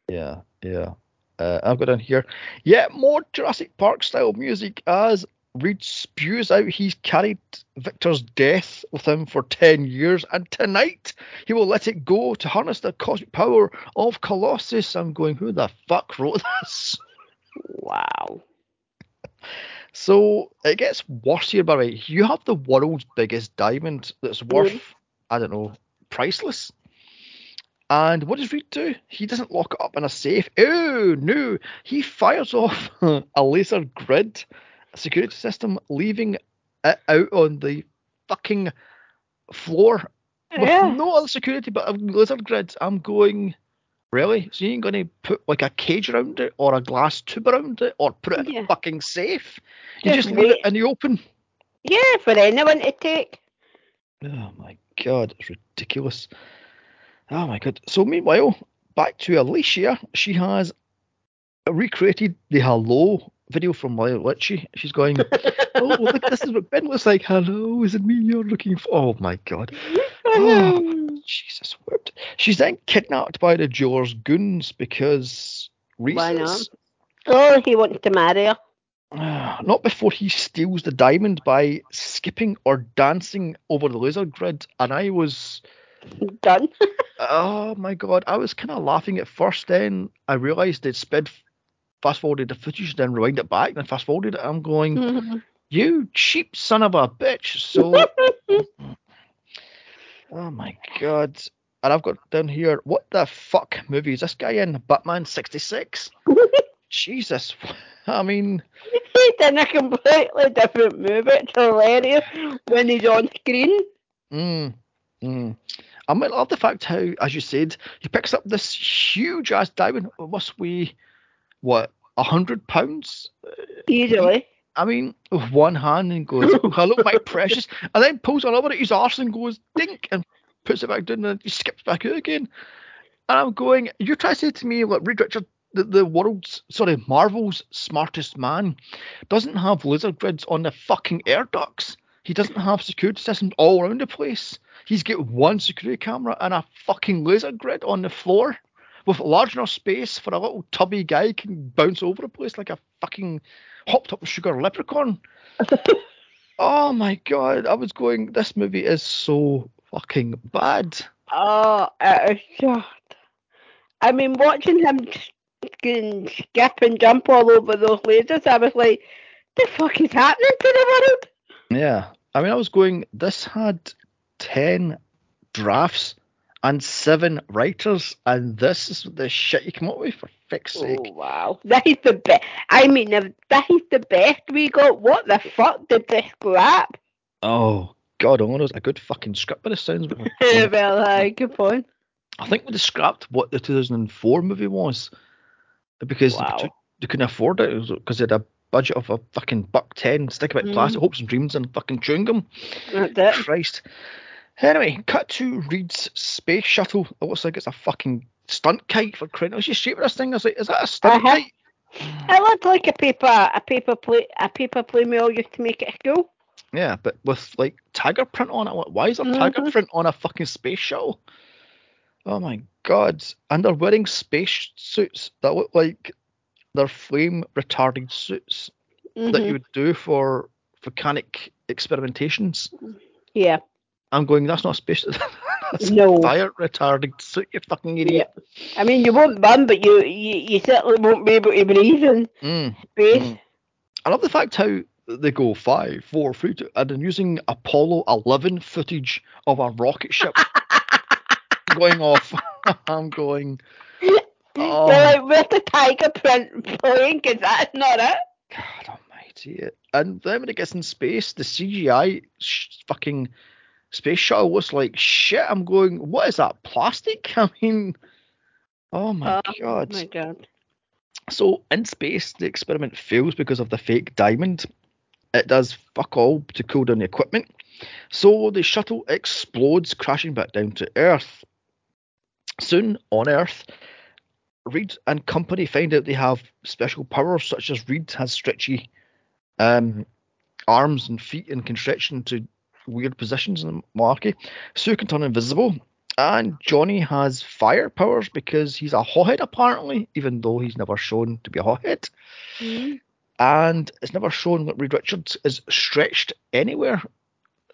Yeah, yeah. Uh, I've got down here. Yeah, more Jurassic Park style music as Reed spews out he's carried Victor's death with him for 10 years, and tonight he will let it go to harness the cosmic power of Colossus. I'm going, who the fuck wrote this? Wow. So it gets worse here, Barry. You have the world's biggest diamond that's worth, I don't know, priceless. And what does Reed do? He doesn't lock it up in a safe. Oh, no. He fires off a laser grid security system, leaving it out on the fucking floor with Yeah. no other security but a laser grid. I'm going, really? So you ain't going to put like a cage around it or a glass tube around it or put it in a fucking safe? You Just just leave it in the open. Yeah, for anyone to take. Oh my god, it's ridiculous. Oh my god. So meanwhile, back to Alicia, she has recreated the hello video from Lionel Richie. She's going, Oh look, this is what Ben looks like. Hello, is it me you're looking for? Oh my god. Oh, Jesus whipped. She's then kidnapped by the jeweler's goons because Why not? oh, he wants to marry her. Not before he steals the diamond by skipping or dancing over the laser grid. And I was Done. Oh my god, I was kind of laughing at first. Then I realised they'd sped fast forwarded the footage, then rewind it back, then fast forwarded it. I'm going, Mhm. you cheap son of a bitch. So, oh my god. And I've got down here, what the fuck movie is this guy in? Batman 66? Jesus. I mean, He's in a completely different movie. It's hilarious when he's on screen. mm, mm. I might love the fact how, as you said, he picks up this huge ass diamond. Must weigh, what, a hundred pounds? Easily. I mean, with one hand and goes, hello, my precious, and then pulls on over at his arse and goes, dink, and puts it back down and he skips back out again. And I'm going, you're trying to say to me, like, Reed Richard, the, the world's, sorry, Marvel's smartest man, doesn't have laser grids on the fucking air ducts. He doesn't have security systems all around the place. He's got one security camera and a fucking laser grid on the floor with large enough space for a little tubby guy can bounce over the place like a fucking hopped up sugar leprechaun. oh my god, I was going, this movie is so fucking bad. Oh, it is just. I mean, watching him skip and jump all over those lasers, I was like, the fuck is happening to the world? Yeah. I mean, I was going, this had 10 drafts and seven writers, and this is the shit you come up with, for fuck's sake. Oh, wow. That is the best. I mean, that is the best we got. What the fuck did they scrap? Oh, God, honors, a good fucking script but it sounds well, uh, good point. I think they scrapped what the 2004 movie was because Wow. they, they couldn't afford it because they had a budget of a fucking buck ten, stick about Mhm. plastic hopes and dreams and fucking chewing gum. That's it. Christ. Anyway, cut to Reed's space shuttle. It looks like it's a fucking stunt kite for crying. I was just shaping this thing. I was like, is that a stunt Uh-huh. kite? It looked like a paper, a paper play, a paper play we all used to make at school. Yeah, but with like tiger print on it. Why is there tiger Mhm. print on a fucking space shuttle? Oh my god! And they're wearing space suits that look like they're flame retarding suits that Mhm. you would do for volcanic experimentations. Yeah. I'm going. That's not a space. that's No. fire retarding suit. You fucking idiot. Yeah. I mean, you won't burn, but you, you, you certainly won't be able to breathe in Mm. space. Mm. I love the fact how they go five, four, three, two, and then using Apollo 11 footage of a rocket ship going off. I'm going. Oh. They're like, where's the tiger print playing? Because that's not it. God almighty. And then when it gets in space, the CGI sh- fucking space shuttle looks like shit. I'm going, what is that, plastic? I mean, oh my Oh, god. my God. So in space, the experiment fails because of the fake diamond. It does fuck all to cool down the equipment. So the shuttle explodes, crashing back down to Earth. Soon on Earth, Reed and company find out they have special powers, such as Reed has stretchy um, arms and feet and can stretch into weird positions in the malarkey. Sue can turn invisible. And Johnny has fire powers because he's a hothead apparently, even though he's never shown to be a hothead. Mm. And it's never shown that Reed Richards is stretched anywhere.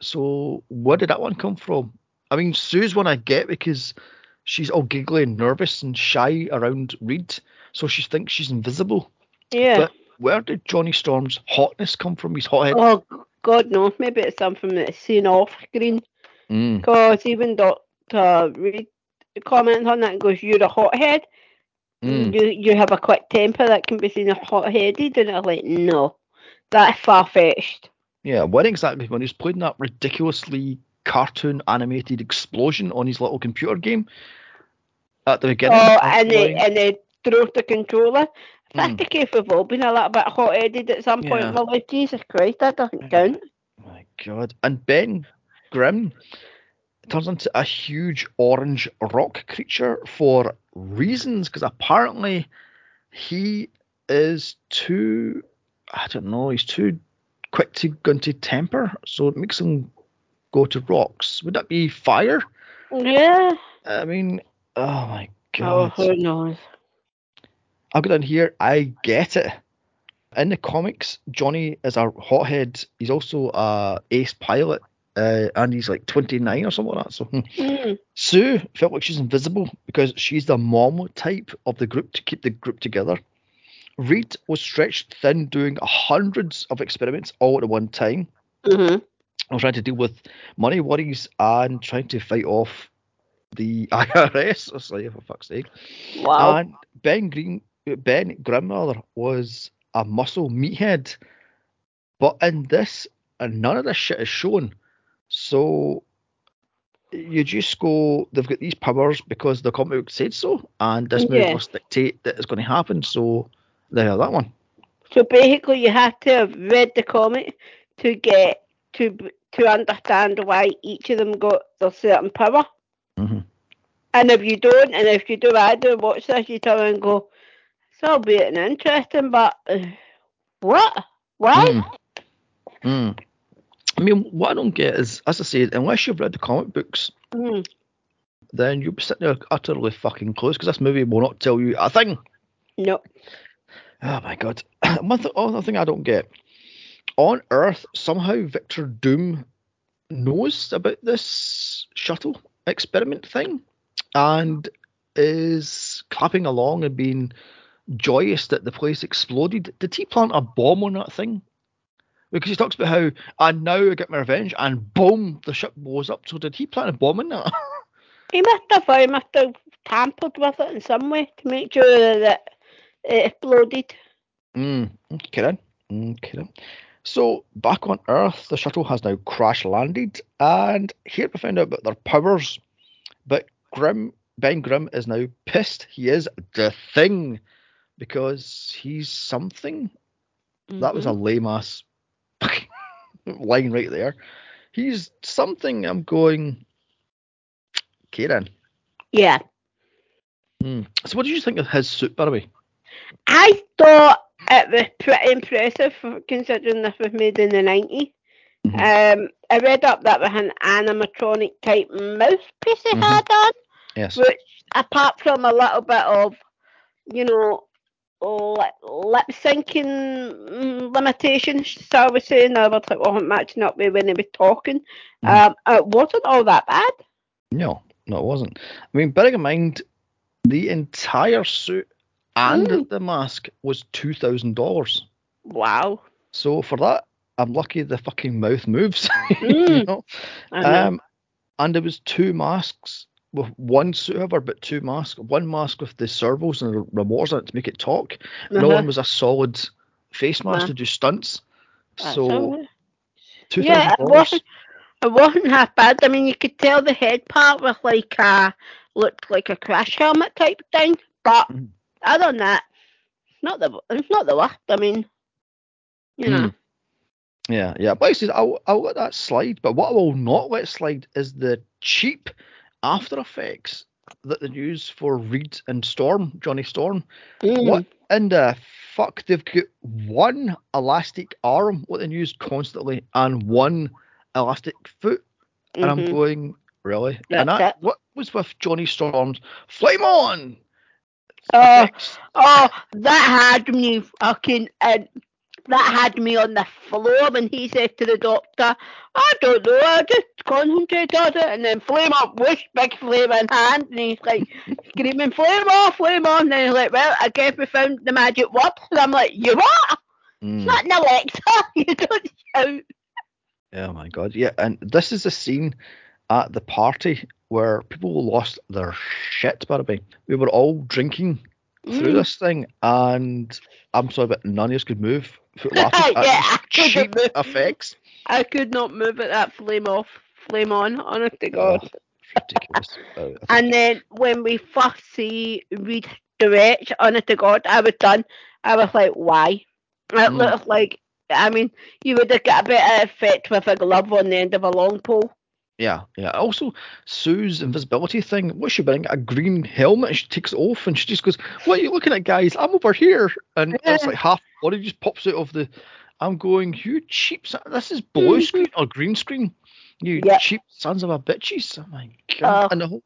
So where did that one come from? I mean, Sue's one I get because she's all giggly and nervous and shy around Reed, so she thinks she's invisible. Yeah. But where did Johnny Storm's hotness come from? His hothead. oh God knows, maybe it's something that's seen off screen. Mm. Because even Doctor Reed comments on that and goes, "You're a hothead. Mm. You you have a quick temper that can be seen as hot-headed." And I'm like, no, that's far fetched. Yeah, when exactly? When he's playing that ridiculously cartoon animated explosion on his little computer game at the beginning. Oh, and they and they throw the controller. If That's Mm. the case we've all been a little bit hot-headed at some point Yeah. in my life. Jesus Christ, that doesn't count. My God. And Ben Grimm turns into a huge orange rock creature for reasons, because apparently he is too, I don't know, he's too quick to go into temper, so it makes him go to rocks. Would that be fire? Yeah. I mean, oh my god. Oh, who knows? I'll go down here. I get it. In the comics, Johnny is a hothead. He's also a ace pilot, uh, and he's like 29 or something like that. So. Mm. Sue felt like she's invisible because she's the mom type of the group to keep the group together. Reed was stretched thin, doing hundreds of experiments all at one time. hmm I was trying to deal with money worries and trying to fight off the IRS. Or sorry, for fuck's sake. Wow. And Ben Green, Ben Grimm rather, was a muscle meathead. But in this, and none of this shit is shown. So you just go, they've got these powers because the comic book said so, and this movie must dictate that it's going to happen. So there, that one. So basically, you have to have read the comic to get to to understand why each of them got their certain power. Mhm. And if you don't, and if you do, I don't watch this, you turn and go, "It's all be an interesting, but uh, what? Why?" Mm. Mm. I mean, what I don't get is, as I said, unless you've read the comic books, Mm. then you'll be sitting there utterly fucking close because this movie will not tell you a thing. No. Oh my god. One th- other thing I don't get. On Earth, somehow Victor Doom knows about this shuttle experiment thing and is clapping along and being joyous that the place exploded. Did he plant a bomb on that thing? Because he talks about how and now I get my revenge and boom, the ship blows up. So did he plant a bomb in that? He must have, he must have tampered with it in some way to make sure that it exploded. Mm, okay then. Okay then. So back on Earth, the shuttle has now crash landed, and here we find out about their powers. But Grimm Ben Grimm is now pissed. He is the thing because he's something. That was a Mhm. lame ass line right there. He's something. I'm going. Okay then. yeah. Hmm. So what did you think of his suit, by the way? I thought it was pretty impressive considering this was made in the 90s. Mhm. Um, I read up that was an animatronic type mouthpiece he Mhm. had on, Yes. which, apart from a little bit of, you know, lip, lip syncing mm, limitations, so I was saying, I was like, wasn't matching up with when he were talking. Mhm. Um, it wasn't all that bad. No, no, it wasn't. I mean, bearing in mind, the entire suit and Mm. the mask was two thousand dollars. Wow. So for that, I'm lucky the fucking mouth moves. you Mm. know? Know. Um, and there was two masks with one suit, however, but two masks. One mask with the servos and the remotes on it to make it talk. Another Uh-huh. one was a solid face mask Uh-huh. to do stunts. That's so two Yeah, it wasn't, it wasn't half bad. I mean, you could tell the head part was like a looked like a crash helmet type thing, but Mhm. other than that, it's not the it's not the worst. I mean, you know, Yeah, yeah. But I said I'll I'll let that slide. But what I will not let slide is the cheap After Effects that they use for Reed and Storm, Johnny Storm. Mm. What in the fuck? They've got one elastic arm, what they use constantly, and one elastic foot. And I'm Mhm. going, Really? That's and that, it. what was with Johnny Storm's Flame On? Oh, effects? oh, that had me fucking, uh, that had me on the floor when he said to the doctor, I don't know, I just concentrate on it, and then flame up, whoosh, big flame in hand, and he's like screaming, flame off, flame on, and then he's like, well, I guess we found the magic word, and I'm like, you what? Mm. It's not an Alexa, you don't shout. Oh my god, yeah, and this is a scene at the party where people lost their shit, the. We were all drinking through Mm. this thing, and I'm sorry, but none of us could move. Without laughing at Yeah, I cheap effects. I could not move it, that flame off, flame on, honest to God. Oh, ridiculous. Think- And then when we first see Reed direct, honest to God, I was done. I was like, why? It Mm. looks like, I mean, you would have got a better effect with a glove on the end of a long pole. Yeah, yeah. Also, Sue's invisibility thing. What's she wearing? A green helmet, and she takes it off, and she just goes, "What are you looking at, guys? I'm over here." And it's like half body just pops out of the. I'm going, you cheap. son- This is blue Mhm. screen or green screen. You Yep. cheap sons of a bitches. Oh my god. Oh. And the whole,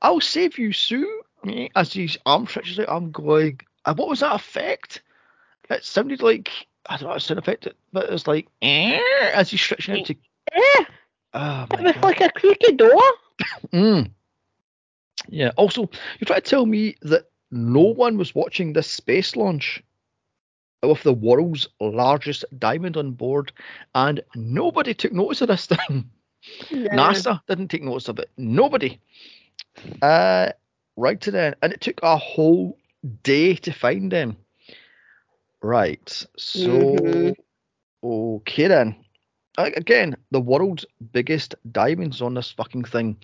I'll save you, Sue. eh, As his arm stretches out, I'm going. "Uh, What was that effect? It sounded like I don't know what sound effect, but it was like eh, as he's stretching out to. Yeah, Oh it my was god. like a creaky door. Mm. Yeah. Also, you try to tell me that no one was watching this space launch with the world's largest diamond on board, and nobody took notice of this thing. Yeah. NASA didn't take notice of it. Nobody. Uh, right to then, and it took a whole day to find them. Right. So, Mhm. okay then. Again, the world's biggest diamonds on this fucking thing.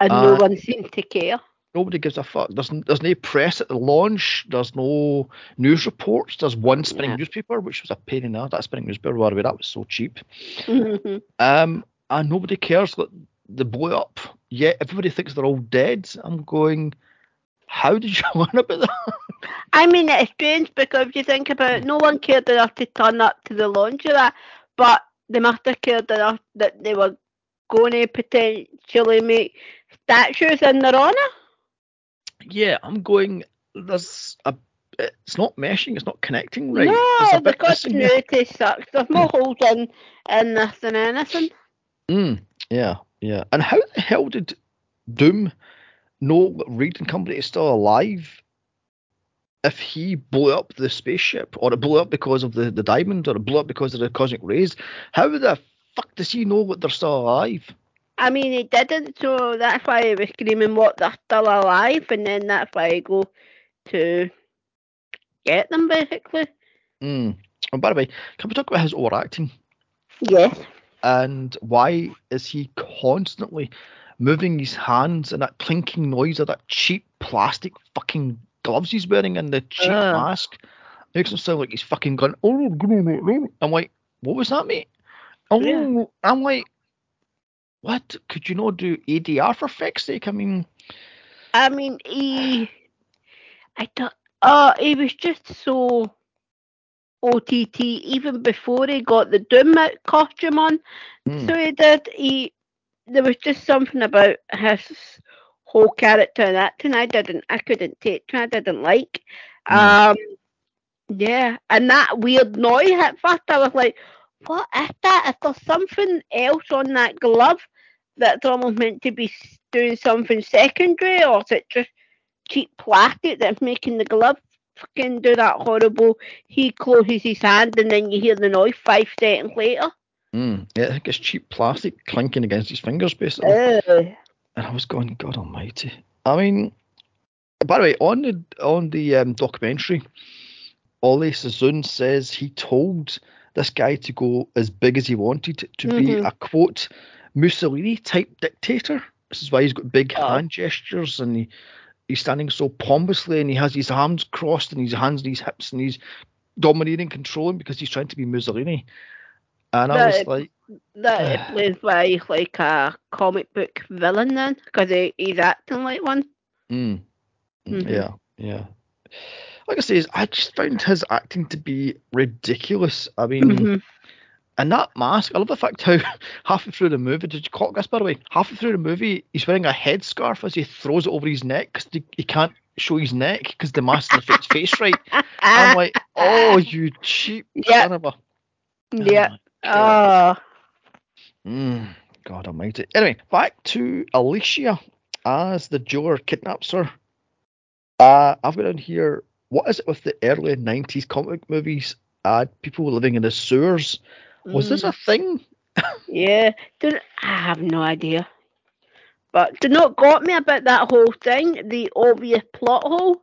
And no Uh, one seemed to care. Nobody gives a fuck. There's there's no press at the launch. There's no news reports. There's one spinning Yeah. newspaper, which was a pain in the ass. That spinning newspaper, by the way, that was so cheap. Mhm. Um, and nobody cares that they blew up. Yet everybody thinks they're all dead. I'm going. How did you learn about that? I mean, it's strange because you think about it, no one cared enough to turn up to the launch of that, but they must have cared enough that they were going to potentially make statues in their honour. Yeah, I'm going. There's a. It's not meshing. It's not connecting right. No, the bit missing here. continuity sucks. There's more holes in, in this than anything. Mm, yeah, yeah. And how the hell did Doom know that Reed and company is still alive if he blew up the spaceship, or it blew up because of the, the diamond, or it blew up because of the cosmic rays? How the fuck does he know that they're still alive? I mean, he didn't, so that's why he was screaming, "What? They're still alive!" And then that's why he go to get them, basically. Mm. And by the way, can we talk about his overacting? Yes. And why is he constantly moving his hands and that clinking noise of that cheap plastic fucking gloves he's wearing and the cheap Ugh. mask? Makes him sound like he's fucking gone. oh, I'm like, what was that, mate? Oh, Yeah. I'm like, what? Could you not do ADR for fuck's sake? I mean, I mean, he, I don't, uh, he was just so OTT even before he got the Doom costume on. mm, So he did. He, there was just something about his whole character and acting I didn't, I couldn't take to, I didn't like. Mm. Um, yeah, and that weird noise at first, I was like, what is that? Is there something else on that glove that's almost meant to be doing something secondary, or is it just cheap plastic that's making the glove fucking do that horrible? He closes his hand and then you hear the noise five seconds later. mm. yeah, I think it's cheap plastic clinking against his fingers, basically. Ugh. And I was going, God Almighty. I mean, by the way, on the on the um, documentary, Oley Sassone says he told this guy to go as big as he wanted to be Mhm. a quote Mussolini type dictator. This is why he's got big Oh. hand gestures and he, he's standing so pompously and he has his arms crossed and his hands on his hips and he's dominating, controlling because he's trying to be Mussolini. And I was like, That explains why he's like a comic book villain then, because he, he's acting like one. Mm. Mm, Mhm. Yeah, yeah. Like I say, I just found his acting to be ridiculous. I mean, Mhm. And that mask, I love the fact how halfway through the movie, did you clock this by the way? Halfway through the movie, he's wearing a headscarf as he throws it over his neck because he, can't show his neck because the mask doesn't fit his face right. I'm like, oh, you cheap Yeah. son of a. Yeah. Oh. Mm, God almighty. Anyway, back to Alicia as the jeweler kidnaps her. Uh, I've got on here, what is it with the early 90s comic movies? Uh, people living in the sewers. Was this Mm. a thing? Yeah, don't, I have no idea. But do not got me about that whole thing, the obvious plot hole.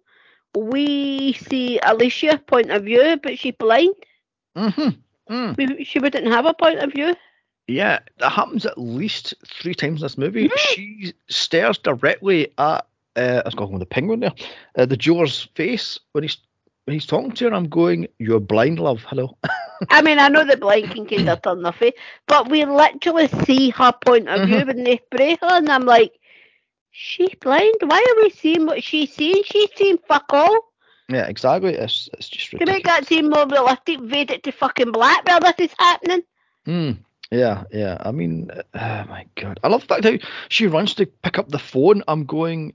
We see Alicia point of view, but she's blind. Mm-hmm. Mm. We- She wouldn't have a point of view. Yeah, that happens at least three times in this movie. Mhm. She stares directly at, uh, I was calling him the penguin there, uh, the jeweler's face when he's when he's talking to her. I'm going, "You're blind, love. Hello." I mean, I know the blind can kind of turn their face, but we literally see her point of view Mhm. when they spray her, and I'm like, she's blind. Why are we seeing what she's seeing? She's seeing fuck all. yeah, exactly. It's it's just To ridiculous. make that seem more realistic, fade it to fucking black while this is happening. Mm, yeah, yeah. I mean, uh, oh my god, I love the fact how she runs to pick up the phone. I'm going,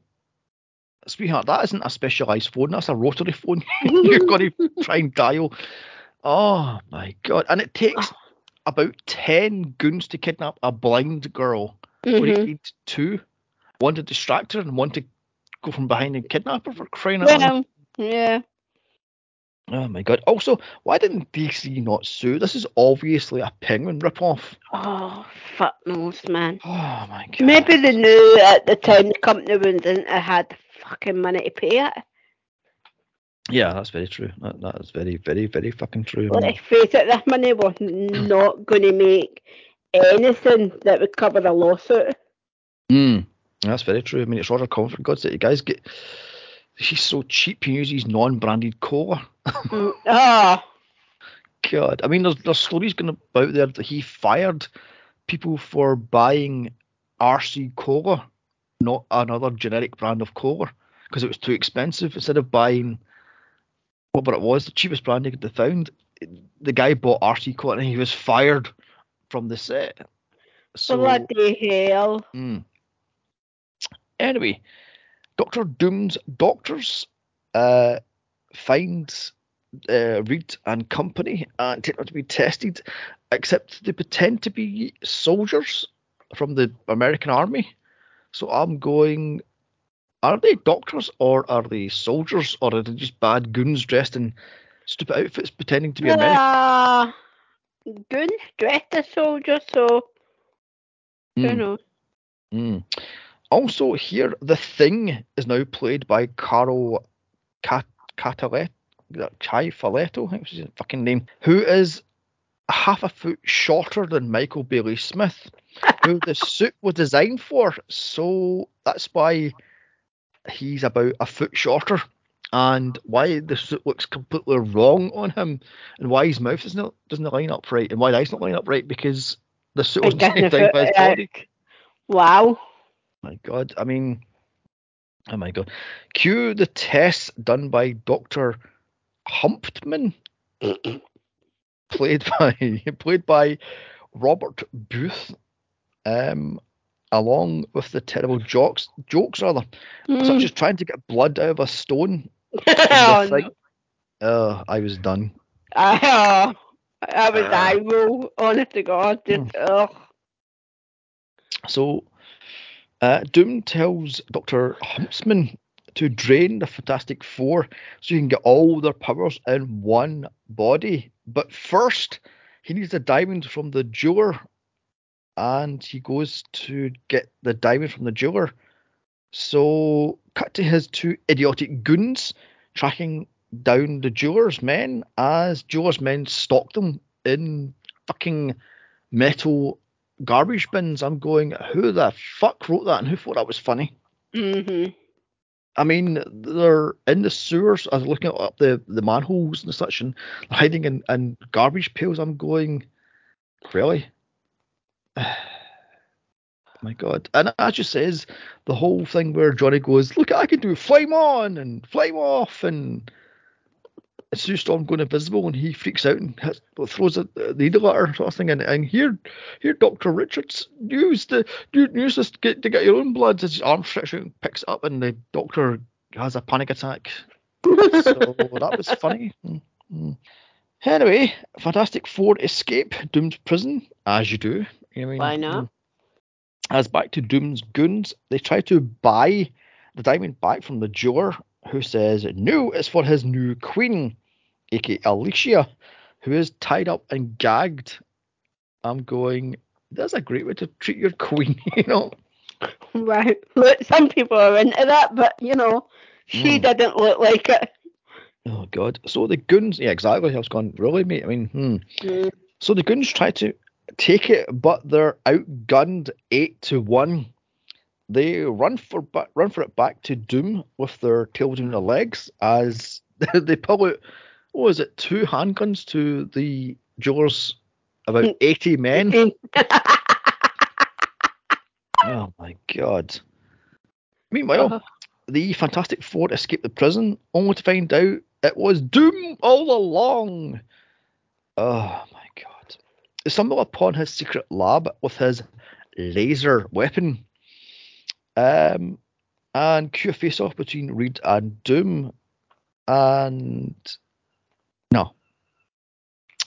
sweetheart, that isn't a specialised phone. That's a rotary phone. You've got to try and dial. Oh my god! And it takes about ten goons to kidnap a blind girl. Mhm. you need two, one to distract her and one to go from behind and kidnap her for crying out loud. Yeah. Oh my god! Also, why didn't DC not sue? This is obviously a penguin ripoff. Oh, fuck knows, man. Oh my god! Maybe they knew at the time the company wouldn't have had the fucking money to pay it. Yeah, that's very true. That, that is very, very, very fucking true. Let's face it, this money was not going to make anything that would cover the lawsuit. Mm, that's very true. I mean, it's Roger Corman, for God's sake. You guys get. She's so cheap. He uses non-branded cola. Mm, Ah, God, I mean, there's there's stories going about there that he fired people for buying RC cola, not another generic brand of cola, because it was too expensive. Instead of buying whatever it was, the cheapest brand they could have found, the guy bought RC cola and he was fired from the set. So bloody hell. Mm. Anyway, Doctor Doom's doctors uh, find uh, Reed and company and take them to be tested, except they pretend to be soldiers from the American Army. So I'm going, are they doctors or are they soldiers or are they just bad goons dressed in stupid outfits pretending to be American? Uh, goons dressed as soldiers, so who Mm. knows? Mm. Also, here the thing is now played by Carol Cat- Catalet, Chai Faletto, I think was his fucking name, who is half a foot shorter than Michael Bailey Smith, who the suit was designed for. So that's why he's about a foot shorter, and why the suit looks completely wrong on him, and why his mouth doesn't doesn't line up right, and why the eyes not line up right because the suit wasn't designed by his body Wow. My god. I mean, oh my god. Cue the tests done by Dr. Humptman, played by played by Robert Booth, um, along with the terrible jokes jokes rather, Mm. such as trying to get blood out of a stone. oh, no. Oh, I was done. I, I was Uh, eye roll, honest to God. Just, ugh. So, uh, Doom tells Dr. Huntsman to drain the Fantastic Four so you can get all their powers in one body. But first, he needs a diamond from the jeweler, and he goes to get the diamond from the jeweler. So, cut to his two idiotic goons tracking down the jeweler's men as jeweler's men stalk them in fucking metal garbage bins. I'm going, who the fuck wrote that and who thought that was funny? hmm I mean, they're in the sewers. I was looking up the, the manholes and such and hiding in, in garbage pails. I'm going, really? my god. And as just says, the whole thing where Johnny goes, Look, I can do flame on and flame off and Sue Storm going invisible and he freaks out and hits, throws a, the needle at her sort of thing. And, and here, here, Doctor Richards use the use this to get, to get your own blood. His arm stretches out and picks it up, and the doctor has a panic attack. so that was funny. Mm-hmm. Anyway, Fantastic Four escape Doom's prison as you do. I mean, Why not? As back to Doom's goons, they try to buy the diamond back from the jeweler, who says no, it's for his new queen, aka Alicia, who is tied up and gagged. I'm going. That's a great way to treat your queen, you know. Right. Look, some people are into that, but you know, she Mm. didn't look like it. Oh God. So the goons, yeah, exactly. I was going, really, mate. I mean, hmm. Mm. So the goons try to take it, but they're outgunned eight to one. They run for ba- run for it back to Doom with their tail between their legs as they pull out. What was it? Two handguns to the jewelers, about mm. eighty men. Mm. Oh my God. Meanwhile, uh-huh. the Fantastic Four escape the prison, only to find out it was Doom all along. Oh my god. They stumble upon his secret lab with his laser weapon. Um, and cue a face off between Reed and Doom. And.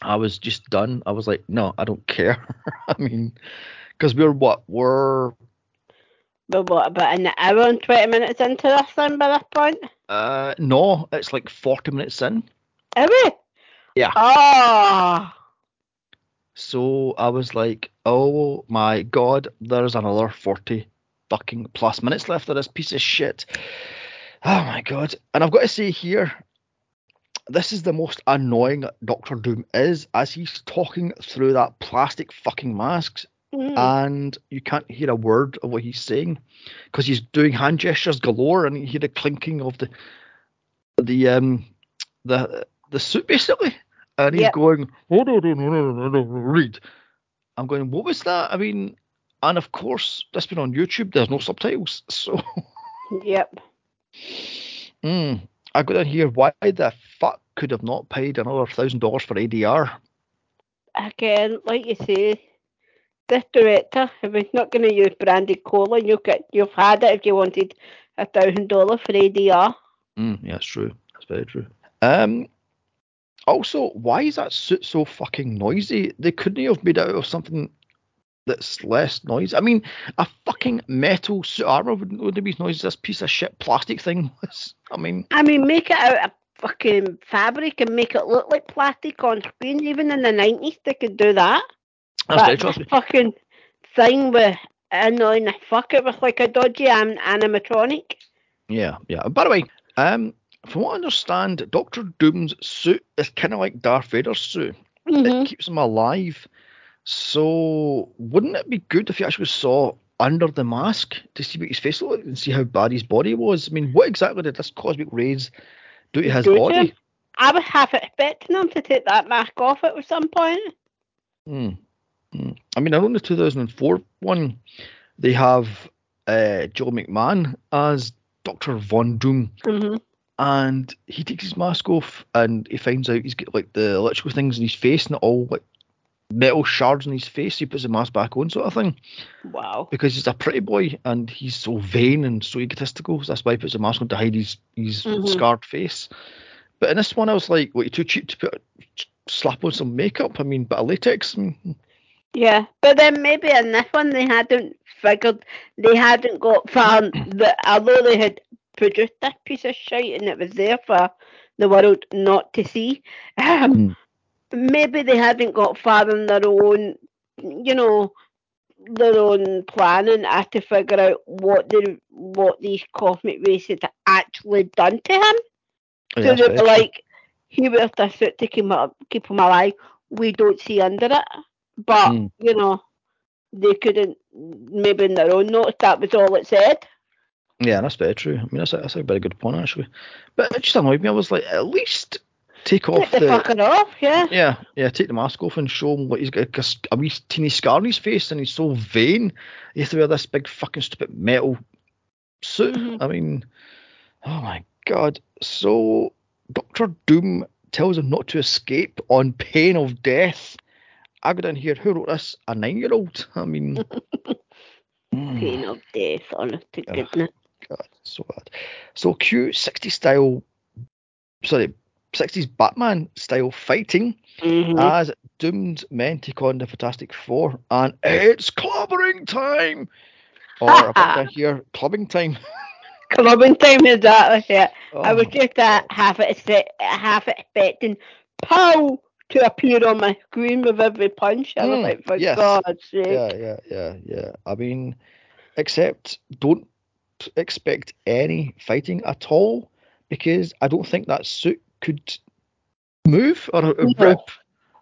I was just done. I was like, no, I don't care. I mean, because we're what? We're but what, about an hour and 20 minutes into this then by this point? Uh, no, it's like 40 minutes in. Are we? Yeah. Oh. So I was like, oh my god, there's another 40 fucking plus minutes left of this piece of shit. Oh my god. And I've got to say here, this is the most annoying Doctor Doom is as he's talking through that plastic fucking mask Mm. and you can't hear a word of what he's saying because he's doing hand gestures galore and you hear the clinking of the the um the the suit basically and he's Yep. going Reed i'm going what was that i mean and of course that's been on youtube there's no subtitles so Yep. mm, i got in here why the fuck could have not paid another thousand dollars for adr Again, like you say, this director, if he's not going to use branded cola, you get you've had it if you wanted a thousand dollar for ADR. Mm, yeah, that's true. That's very true. Um, also, why is that suit so fucking noisy? They couldn't have made it out of something that's less noise. I mean, a fucking metal suit armor wouldn't, wouldn't be as noisy as this piece of shit plastic thing was. I mean, I mean, make it out of fucking fabric and make it look like plastic on screen. Even in the nineties, they could do that. that's But this fucking thing with annoying the fuck. It was like a dodgy an- animatronic. Yeah, yeah. By the way, um, from what I understand, Doctor Doom's suit is kind of like Darth Vader's suit. Mhm. it keeps him alive. So wouldn't it be good if you actually saw under the mask to see what his face looked like and see how bad his body was? I mean, what exactly did this cosmic rays do to his Do body? I was half expecting him to take that mask off at some point. Hmm. Hmm. I mean, I know the 2004 one, they have uh, Joe McMahon as Dr. Von Doom, hmm and he takes his mask off and he finds out he's got like the electrical things in his face and all like metal shards in his face. He puts the mask back on, sort of thing. Wow. because he's a pretty boy and he's so vain and so egotistical. So that's why he puts a mask on to hide his his Mhm. scarred face. But in this one, I was like, "What? You're too cheap to put slap on some makeup? I mean, bit of latex." I Yeah, but then maybe in this one they hadn't figured they hadn't got far that although they had produced this piece of shit and it was there for the world not to see, um, maybe they haven't got far in their own, you know, their own planning as to figure out what the what these cosmic rays had actually done to him. Yeah, so they very were like, he wears this suit to keep him, keep him alive. We don't see under it. But, Mm. you know, they couldn't, maybe in their own notes, that was all it said. yeah, that's very true. I mean, that's a, that's a very good point actually. But it just annoyed me. I was like, at least take off Take the, fucking off, yeah. Yeah, yeah, take the mask off and show him what he's got a, a wee teeny scar on his face and he's so vain. He has to wear this big fucking stupid metal suit. Mhm. I mean, oh my god. So Doctor Doom tells him not to escape on pain of death. I go down here. Who wrote this? A nine-year-old. I mean, mm, Pain of death, honest to goodness. God, so bad. So cute, 60 style. Sorry, 60s Batman style fighting Mhm. as doomed men take on the Fantastic Four, and it's clobbering time. Or down here, clubbing time. Clubbing time exactly. Yeah. I was Oh, just uh, half expect, half expecting Pow to appear on my screen with every punch. I was Mm, like, for yes. God's sake. yeah, yeah, yeah, yeah. I mean, except don't expect any fighting at all because I don't think that suit could move or, No. rip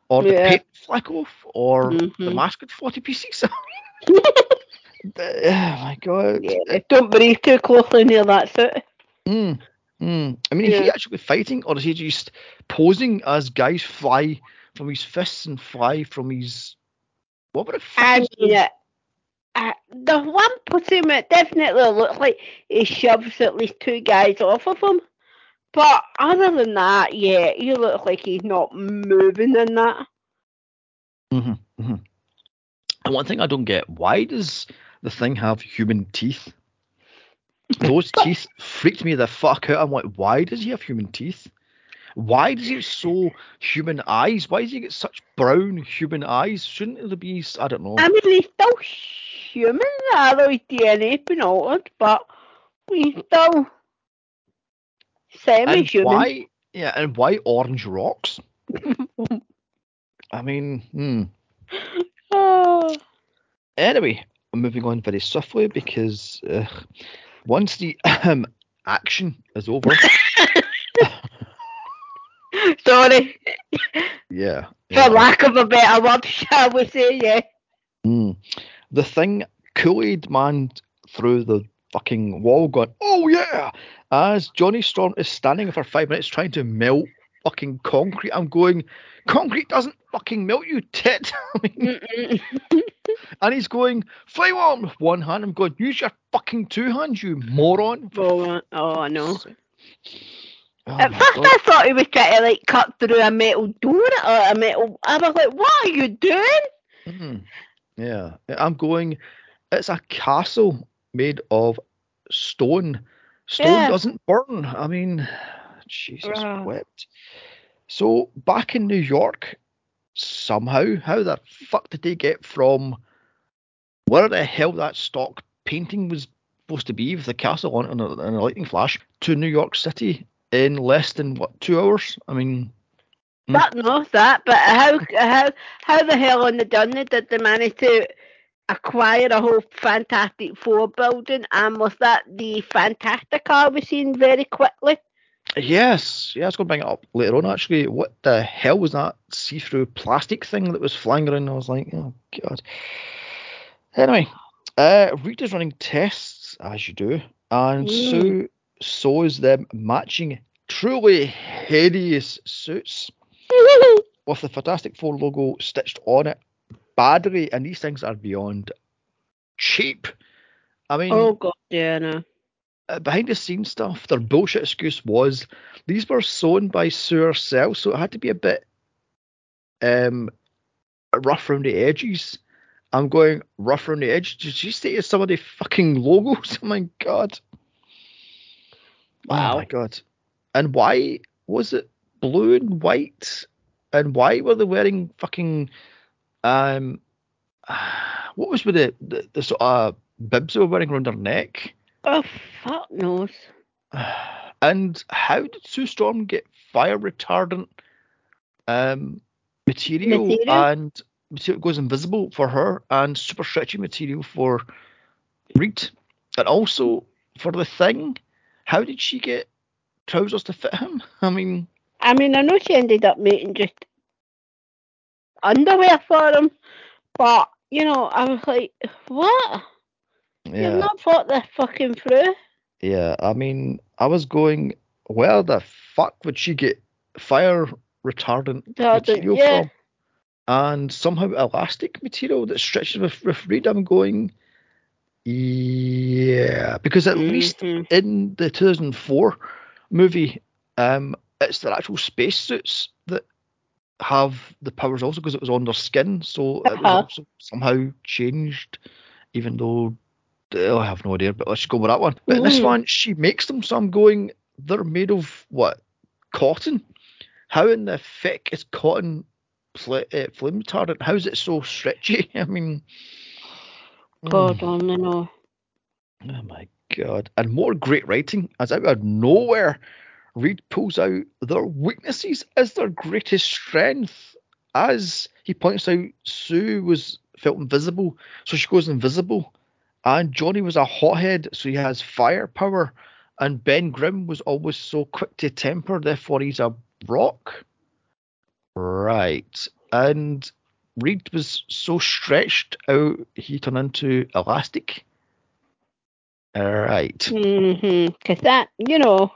or the Yeah. paint flick off or the Mhm. mask could fall to pieces. oh my god. Yeah, don't breathe too closely near that suit. Mm, mm. I mean, is he actually fighting or is he just posing as guys fly from his fists and fly from his. What would it I mean, uh, uh, the one pussy it definitely looks like he shoves at least two guys off of him. But other than that, yeah, he looks like he's not moving in that. hmm hmm And one thing I don't get, why does the thing have human teeth? Those teeth freaked me the fuck out. I'm like, why does he have human teeth? Why does he have so human eyes? Why does he get such brown human eyes? Shouldn't there be, I don't know. I mean, he's still human, although his DNA's been altered, but he's still and semi-human. why, yeah, and why orange rocks? I mean, hmm. Oh, Anyway, I'm moving on very swiftly because uh, once the um, action is over, sorry, yeah, for yeah, lack of a better word, shall we say, yeah. mm, the thing Kool-Aid man through the fucking wall going, oh yeah, as Johnny Storm is standing for five minutes trying to melt fucking concrete. I'm going, concrete doesn't fucking melt you tit. I mean, and he's going, flame on with one hand. I'm going, use your fucking two hands, you moron. oh, oh, I know. Oh At first, God. I thought he was trying to like cut through a metal door or a metal. I was like, "What are you doing?" Mhm. Yeah, I'm going. It's a castle made of stone. Stone Yeah. doesn't burn. I mean, Jesus Right. wept. So back in New York, somehow, how the fuck did they get from where the hell that stock painting was supposed to be with the castle on it and a, and a lightning flash to New York City in less than what two hours? I mean, Mm. That knows that, but how how how the hell on the Dunny did they manage to acquire a whole Fantastic Four building? And was that the Fantasticar we seen very quickly? Yes, yeah, I was going to bring it up later on. Actually, what the hell was that see-through plastic thing that was flying around? I was like, oh god. Anyway, uh, Rita's running tests as you do, and Mm. so so is them matching truly hideous suits with the Fantastic Four logo stitched on it badly, and these things are beyond cheap. I mean, oh god, yeah, no. uh, behind the scenes stuff, their bullshit excuse was these were sewn by sewer cells, so it had to be a bit um rough around the edges. I'm going rough around the edges. Did you see some of the fucking logos? Oh my god. Oh Wow. my god. And why was it blue and white? And why were they wearing fucking um what was with the, the, the sort of bibs they were wearing around her neck? Oh fuck knows. And how did Sue Storm get fire retardant um, material, Material? and material goes invisible for her and super stretchy material for Reed? And also for the thing, how did she get trousers to fit him? I mean, I mean, I know she ended up making just underwear for him, but you know, I was like, what? You've yeah, not thought this fucking through? yeah. I mean, I was going, where the fuck would she get fire retardant Retardant, material yeah. from? And somehow elastic material that stretches with, with Reed. I'm going, yeah, because at least Mhm. in the 2004 movie, um, it's their actual spacesuits have the powers also because it was on their skin, so it was Uh-huh. also somehow changed, even though oh, I have no idea. But let's go with that one. But in this Mm. one, she makes them, so I'm going. They're made of what? Cotton. How in the feck is cotton fl- uh, flame retardant? How is it so stretchy? I mean, God mm. only know. Oh my god. And more great writing as out of nowhere, Reed pulls out their weaknesses as their greatest strength. As he points out, Sue was felt invisible, so she goes invisible. And Johnny was a hothead, so he has firepower. And Ben Grimm was always so quick to temper, therefore he's a rock. Right. And Reed was so stretched out he turned into elastic. Alright. Mm-hmm. Cause that, you know,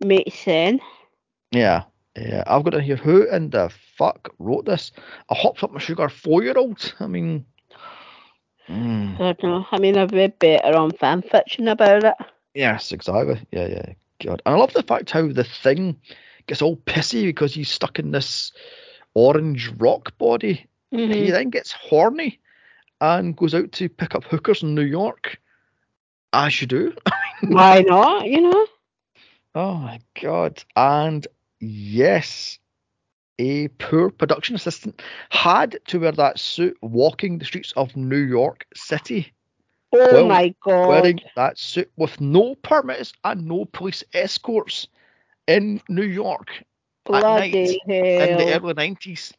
makes sense. Yeah. Yeah. I've got to hear who in the fuck wrote this? I hopped up my sugar four year old? I mean mm, I don't know. I mean, I've read better on fan fiction about it. Yes, exactly. Yeah, yeah. God. And I love the fact how the thing gets all pissy because he's stuck in this orange rock body. He Mm-hmm. then gets horny and goes out to pick up hookers in New York. As you do. Why not? You know. Oh my god. And yes, a poor production assistant had to wear that suit walking the streets of New York City. Oh Well, my god. Wearing that suit with no permits and no police escorts in New York at night Bloody in the early 90s.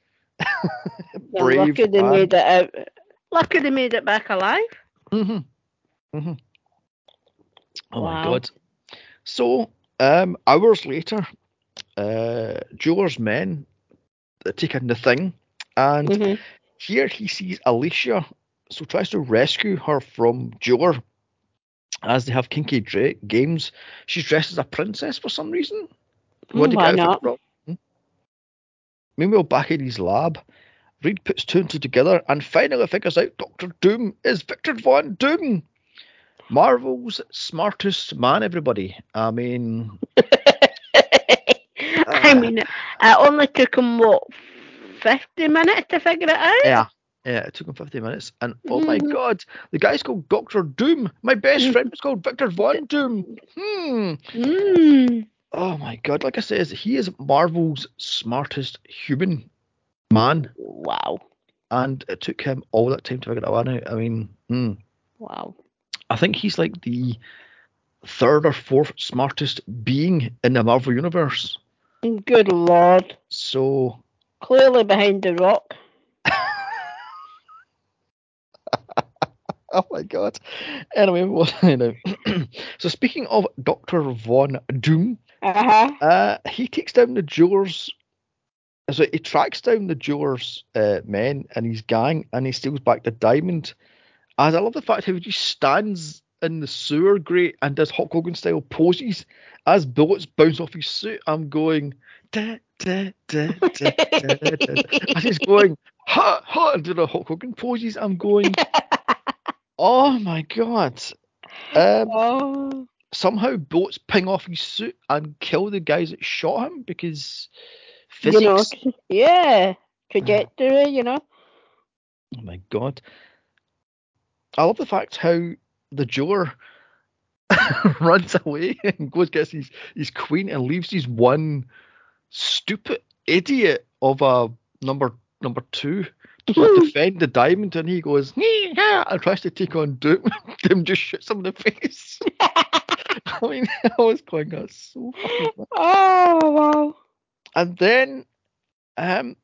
They're Brave lucky they man. made it out. Lucky they made it back alive. hmm hmm Oh my god. So, um, hours later, uh, Jeweler's men uh, take in the thing, and Mhm. here he sees Alicia, so tries to rescue her from Jeweler. As they have kinky dra- games, she's dressed as a princess for some reason. What Mm, why you get out not? Hmm? Meanwhile, back in his lab, Reed puts two and two together and finally figures out Doctor Doom is Victor Von Doom. Marvel's smartest man, everybody. I mean, I mean, it only took him what fifty minutes to figure it out. yeah. Yeah, it took him 50 minutes. And oh my Mhm. god, the guy's called Doctor Doom. My best friend was called Victor Von Doom. Hmm. Mm. Oh my god, like I said, he is Marvel's smartest human man. Wow. And it took him all that time to figure that one out. I mean, hmm. Wow. I think he's like the third or fourth smartest being in the Marvel universe. Good lord. So Clearly behind the rock. oh my god. Anyway, what you know. so speaking of Doctor Von Doom, Uh-huh. uh, he takes down the jewelers. So he tracks down the jewelers' uh, men and his gang, and he steals back the diamond. And I love the fact how he just stands in the sewer grate and does Hulk Hogan style poses as bullets bounce off his suit. I'm going da da da da da da. As he's going ha ha and doing the Hulk Hogan poses. I'm going. Oh my god. Um, oh. somehow bullets ping off his suit and kill the guys that shot him because You physics. know, yeah. Trajectory, you know. Oh my god. I love the fact how the jeweler runs away and goes gets his, his queen and leaves his one stupid idiot of a number number two to defend the diamond and he goes and tries to take on Doom. Doom just shoots him in the face. I mean, I was going, that's so funny. Oh wow. And then, um,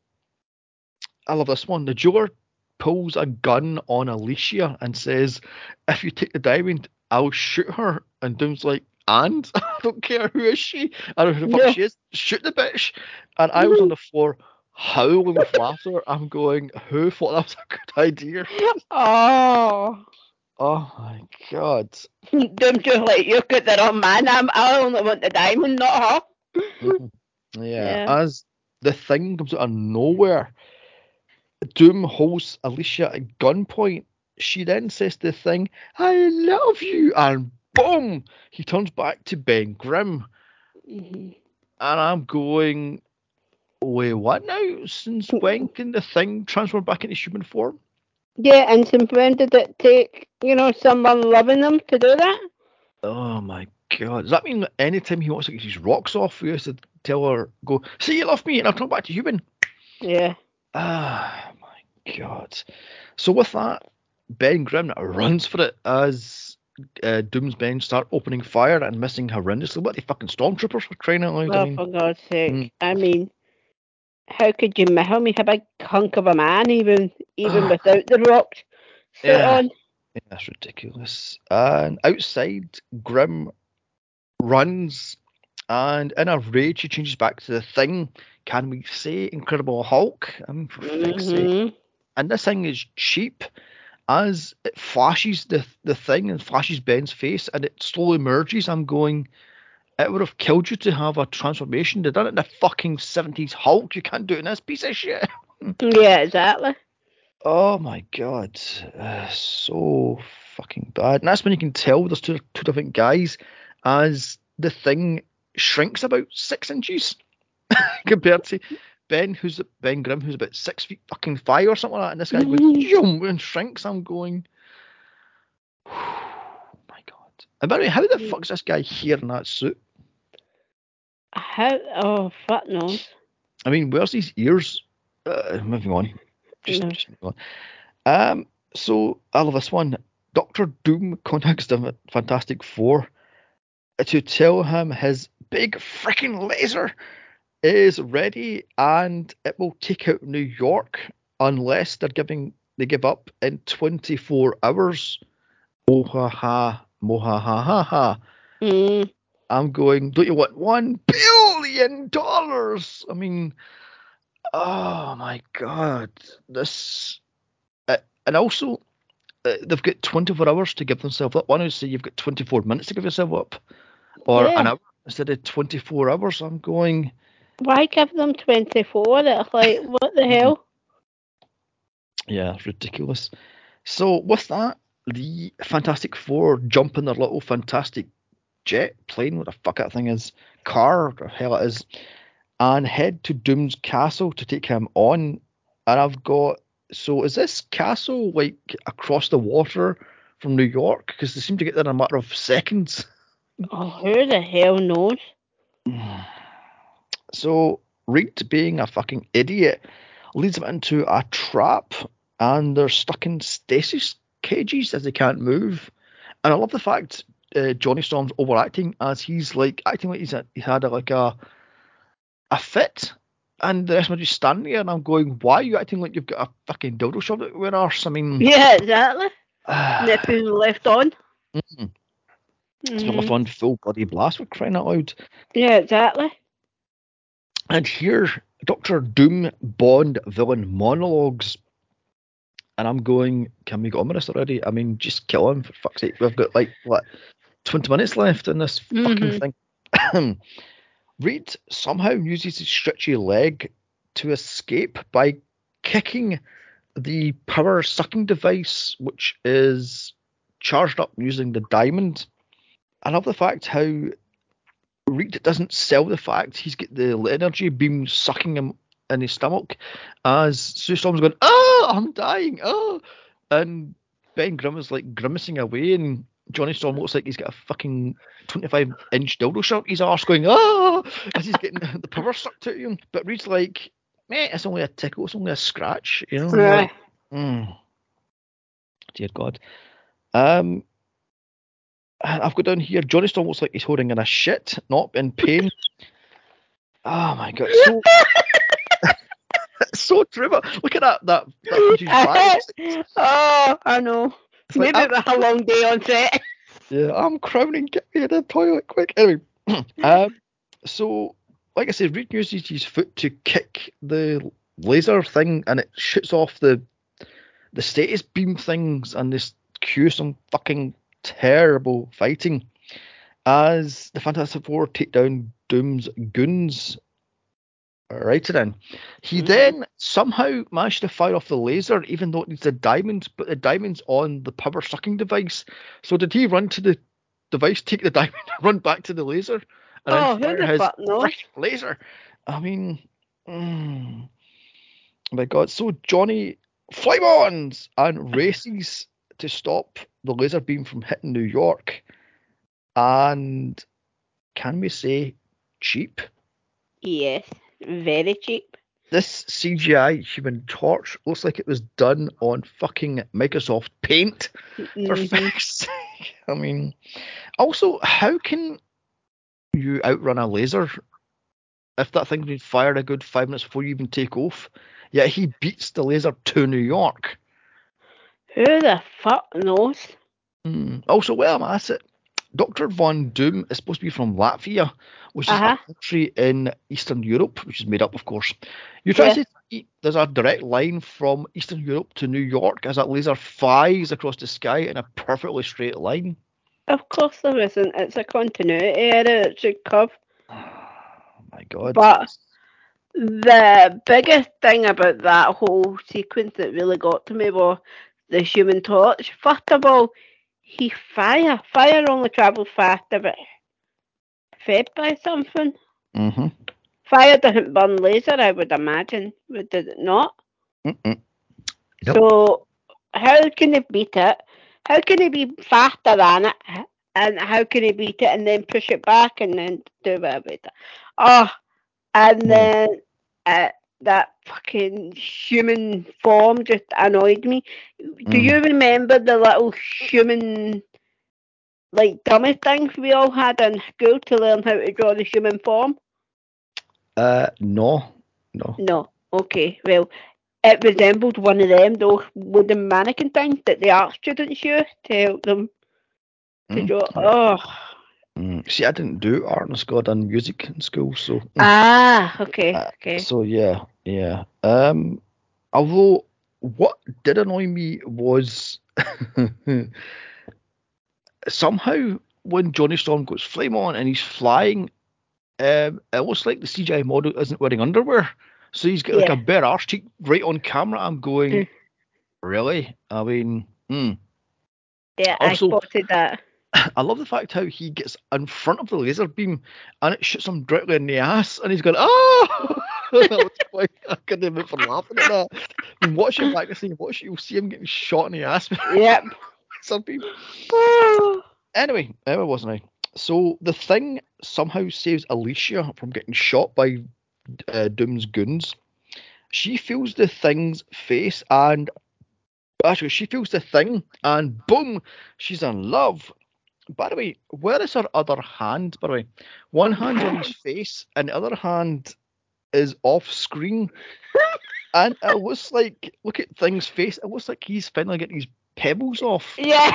I love this one. The jeweler pulls a gun on Alicia and says, "If you take the diamond, I'll shoot her." And Doom's like, "And I don't care who is she. I don't know who the fuck Yeah. she is. Shoot the bitch." And I was on the floor howling with laughter. I'm going, "Who thought that was a good idea?" Oh. Oh my god. Don't just like You've got the wrong man. I'm, I only want the diamond, not her. Mhm. Yeah, Yeah. as the thing comes out of nowhere, Doom holds Alicia at gunpoint. She then says to the thing, I love you, and boom, he turns back to Ben Grimm. Mhm. And I'm going, wait, what now? Since when can the thing transform back into human form? Yeah, and since when did it take, you know, someone loving them to do that? Oh my god. Does that mean that anytime he wants to get his rocks off, he has to tell her, go, see you love me and I'll turn back to human? Yeah. Ah, my god. So with that, Ben Grimm runs for it as uh, Doom's men start opening fire and missing horrendously. What the fucking stormtroopers for crying out loud? I Oh, mean, for God's sake. Mm. I mean, how could you miss him? He's a big hunk of a man, even even without the rocks suit Yeah. on. Yeah, that's ridiculous. And outside, Grimm runs, and in a rage, he changes back to the thing. Can we say Incredible Hulk? I mean, for fuck's sake. Mhm. And this thing is cheap as it flashes the the thing and flashes Ben's face, and it slowly merges. I'm going. It would have killed you to have a transformation. They done it in the fucking 70s Hulk. You can't do it in this piece of shit. Yeah, exactly. Oh my god, uh, so fucking bad. And that's when you can tell there's two two different guys, as the thing shrinks about six inches compared to Ben, who's Ben Grimm, who's about six feet fucking five or something like that. And this guy goes Mhm. yum and shrinks. I'm going, oh my god. And by the way, how the fuck's this guy here in that suit? How? Oh, fuck knows. I mean, where's his ears? Uh, moving on. Just, No. just moving on. Um, so I love this one. Doctor Doom contacts the Fantastic Four to tell him his big freaking laser is ready and it will take out New York unless they're giving they give up in 24 hours. Oh ha ha, moha ha ha ha. Mm. I'm going, don't you want one billion dollars? I mean, oh my god, this, uh, and also uh, they've got 24 hours to give themselves up. One would say you've got 24 minutes to give yourself up, or an hour instead of 24 hours. I'm going, Why give them 24? It's like, what the hell? yeah, ridiculous. So with that, the Fantastic Four jump in their little fantastic jet plane, what the fuck that thing is, car, or hell it is, and head to Doom's castle to take him on. And I've got so is this castle like across the water from New York? Because they seem to get there in a matter of seconds. Oh, who the hell knows? So Reed, being a fucking idiot, leads them into a trap, and they're stuck in stasis cages as they can't move. And I love the fact uh, Johnny Storm's overacting as he's like acting like he's a, he had a, like a a fit, and the rest of them are just standing there, and I'm going, why are you acting like you've got a fucking dildo shoved up your arse? I mean, Yeah, exactly. ah, Nipples left on. Mhm. it's Mhm. a fun full bloody blast for crying out loud. Yeah, exactly. And here, Doctor Doom Bond villain monologues. And I'm going, can we get on with this already? I mean, just kill him for fuck's sake. We've got like what 20 minutes left in this fucking Mhm. thing. Reed somehow uses his stretchy leg to escape by kicking the power sucking device, which is charged up using the diamond. I love the fact how Reed doesn't sell the fact he's got the energy beam sucking him in his stomach as Sue Storm's going, Oh, I'm dying, oh and Ben Grimm is like grimacing away and Johnny Storm looks like he's got a fucking 25 inch dildo shirt his arse going, oh, as he's getting the power sucked out of him. But Reed's like, meh, it's only a tickle, it's only a scratch, you know? Yeah. Like, mm. Dear God. Um, I've got down here, Johnny Storm looks like he's holding in a shit, not in pain. Oh my god, so so true. Look at that that, that punch's back. It's- oh, I know. it's like, Maybe I'm- it was a long day on set. Yeah, I'm crowning. Get me in the toilet quick. Anyway, um, so like I said, Reed uses his foot to kick the laser thing, and it shoots off the the stasis beam things, and this cue some fucking terrible fighting as the Fantastic Four take down Doom's goons. Right then. He Mhm. then somehow managed to fire off the laser, even though it needs a diamond, but the diamond's on the power sucking device. So did he run to the device, take the diamond, run back to the laser, and Oh, who fire the his fuck knows? laser. I mean, mm, my God. So Johnny flybons and races to stop the laser beam from hitting New York. And can we say cheap? Yes, very cheap. This CGI Human Torch looks like it was done on fucking Microsoft Paint. For Mhm. fuck's sake. I mean, also, how can you outrun a laser if that thing's been fired a good five minutes before you even take off? Yet he beats the laser to New York. Who the fuck knows? Hmm. Also, while I'm at it, Dr. Von Doom is supposed to be from Latveria, which is Uh-huh. a country in Eastern Europe, which is made up, of course. You try to say there's a direct line from Eastern Europe to New York as that laser flies across the sky in a perfectly straight line. Of course there isn't. It's a continuity error. It should cover. Oh my god. But the biggest thing about that whole sequence that really got to me was the human torch. First of all, he fire. Fire only travels faster, but fed by something. hmm Fire doesn't burn laser, I would imagine. Would does it not? Mm-mm. So how can he beat it? How can he be faster than it? And how can he beat it and then push it back and then do whatever it does? Oh, and Hmm. then uh, that fucking human form just annoyed me. Do you remember the little human, like dummy things we all had in school to learn how to draw the human form? Uh, no, no. No. Okay. Well, it resembled one of them, those wooden mannequin things that the art students use to help them to Mm. draw. Oh. Mm. See, I didn't do art in school. I done music in school, so. mm. Ah. Okay. Uh, Okay. So yeah, yeah. Um, although what did annoy me was somehow when Johnny Storm goes flame on and he's flying, um, it looks like the CGI model isn't wearing underwear. So he's got like a bare arse cheek right on camera. I'm going, Mm. really? I mean, hmm. Yeah, also- I spotted that. I love the fact how he gets in front of the laser beam and it shoots him directly in the ass, and he's going, "Oh!" that was quite, I couldn't admit for laughing at that. And watch it back and see, watch it, you'll see him getting shot in the ass. Yep. Some people. Oh. Anyway, where wasn't I? So the thing somehow saves Alicia from getting shot by uh, Doom's goons. She feels the thing's face and actually she feels the thing and boom, she's in love. By the way, where is her other hand? By the way, one hand's on his face and the other hand is off screen. And it looks like look at thing's face. It looks like he's finally getting his pebbles off. Yeah.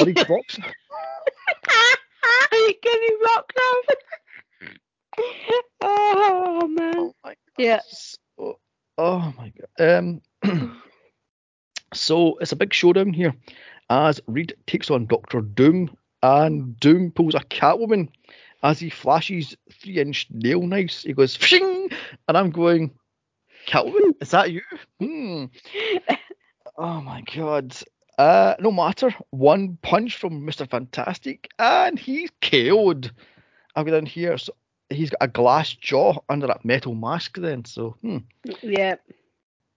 Or his rocks. Can you rock off? Oh man. Oh my Yeah. So, oh my god. Um. so it's a big showdown here, as Reed takes on Doctor Doom, and Doom pulls a Catwoman as he flashes three-inch nail knives. He goes fishing, and I'm going, Catwoman, is that you? Hmm. Oh my god. Uh, no matter. One punch from Mr. Fantastic, and he's KO'd. I've got in here. So he's got a glass jaw under that metal mask. Then, so hmm. Yeah.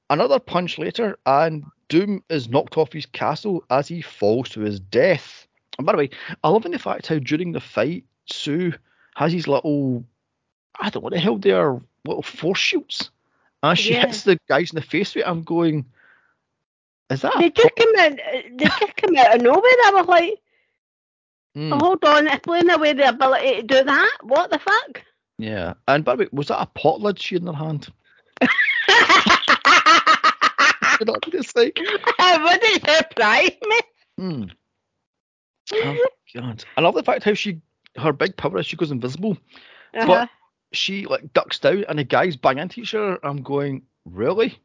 another punch later, and Doom is knocked off his castle as he falls to his death. And by the way, I love in the fact how during the fight, Sue has these little, I don't know what the hell they are, little force shoots. And she Yeah. hits the guys in the face with it. I'm going, is that? They just come out. They just come out of nowhere. I was like, Hmm, oh, hold on, explain away the ability to do that. What the fuck? yeah. And by the way, was that a pot lid she had in her hand? You know what it's like? it wouldn't surprise me. Hmm. Oh God. I love the fact how she, her big power is she goes invisible. Uh-huh. she like ducks down and the guys bang into each other. I'm going, really?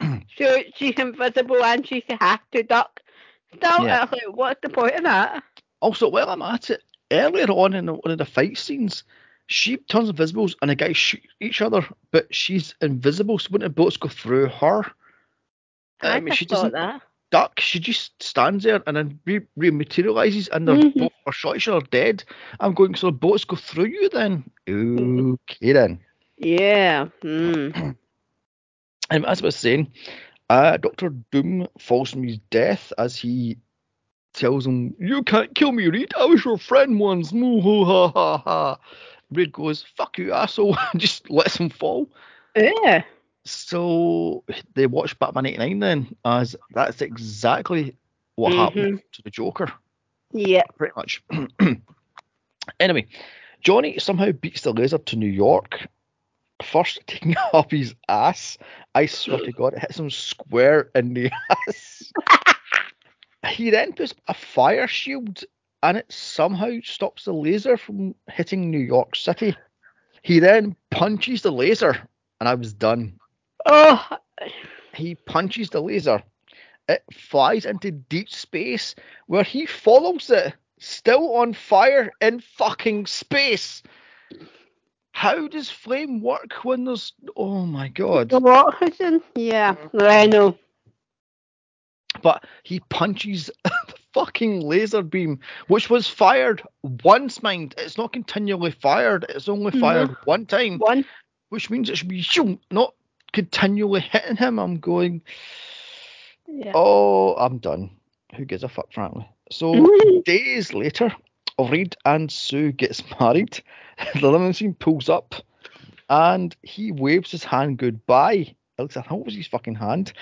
So she's invisible and she has to duck. Still, Yeah. Like, what's the point of that? Also, while I'm at it, earlier on in the, one of the fight scenes, she turns invisible and the guys shoot each other, but she's invisible, so wouldn't the bullets go through her? I, I mean, she thought doesn't. that. Duck. She just stands there and then re- rematerializes and they're Mhm. both are shot other dead. I'm going, so the bullets go through you then? Okay then. Yeah. Mm. And as I was saying, uh, Doctor Doom falls from his death as he tells him, "You can't kill me, Reed. I was your friend once." Moo ha ha ha. Reed goes, "Fuck you, asshole!" and just lets him fall. Yeah. So they watch Batman '89 then, as that's exactly what happened mm-hmm. to the Joker, Yeah. pretty much. anyway, Johnny somehow beats the laser to New York. First taking up his ass. I swear to God, it hits him square in the ass. he then puts a fire shield and it somehow stops the laser from hitting New York City. He then punches the laser, and I was done. Oh. He punches the laser. It flies into deep space where he follows it, still on fire in fucking space. How does flame work when there's. Oh my god. The Hudson? Yeah. I know. But he punches the fucking laser beam, which was fired once, mind. It's not continually fired, it's only Mhm. fired one time. One. which means it should be shoo, not continually hitting him. I'm going, Yeah. oh, I'm done. Who gives a fuck, frankly? So days later, Reed and Sue gets married. The limousine pulls up, and he waves his hand goodbye. Like what was his fucking hand?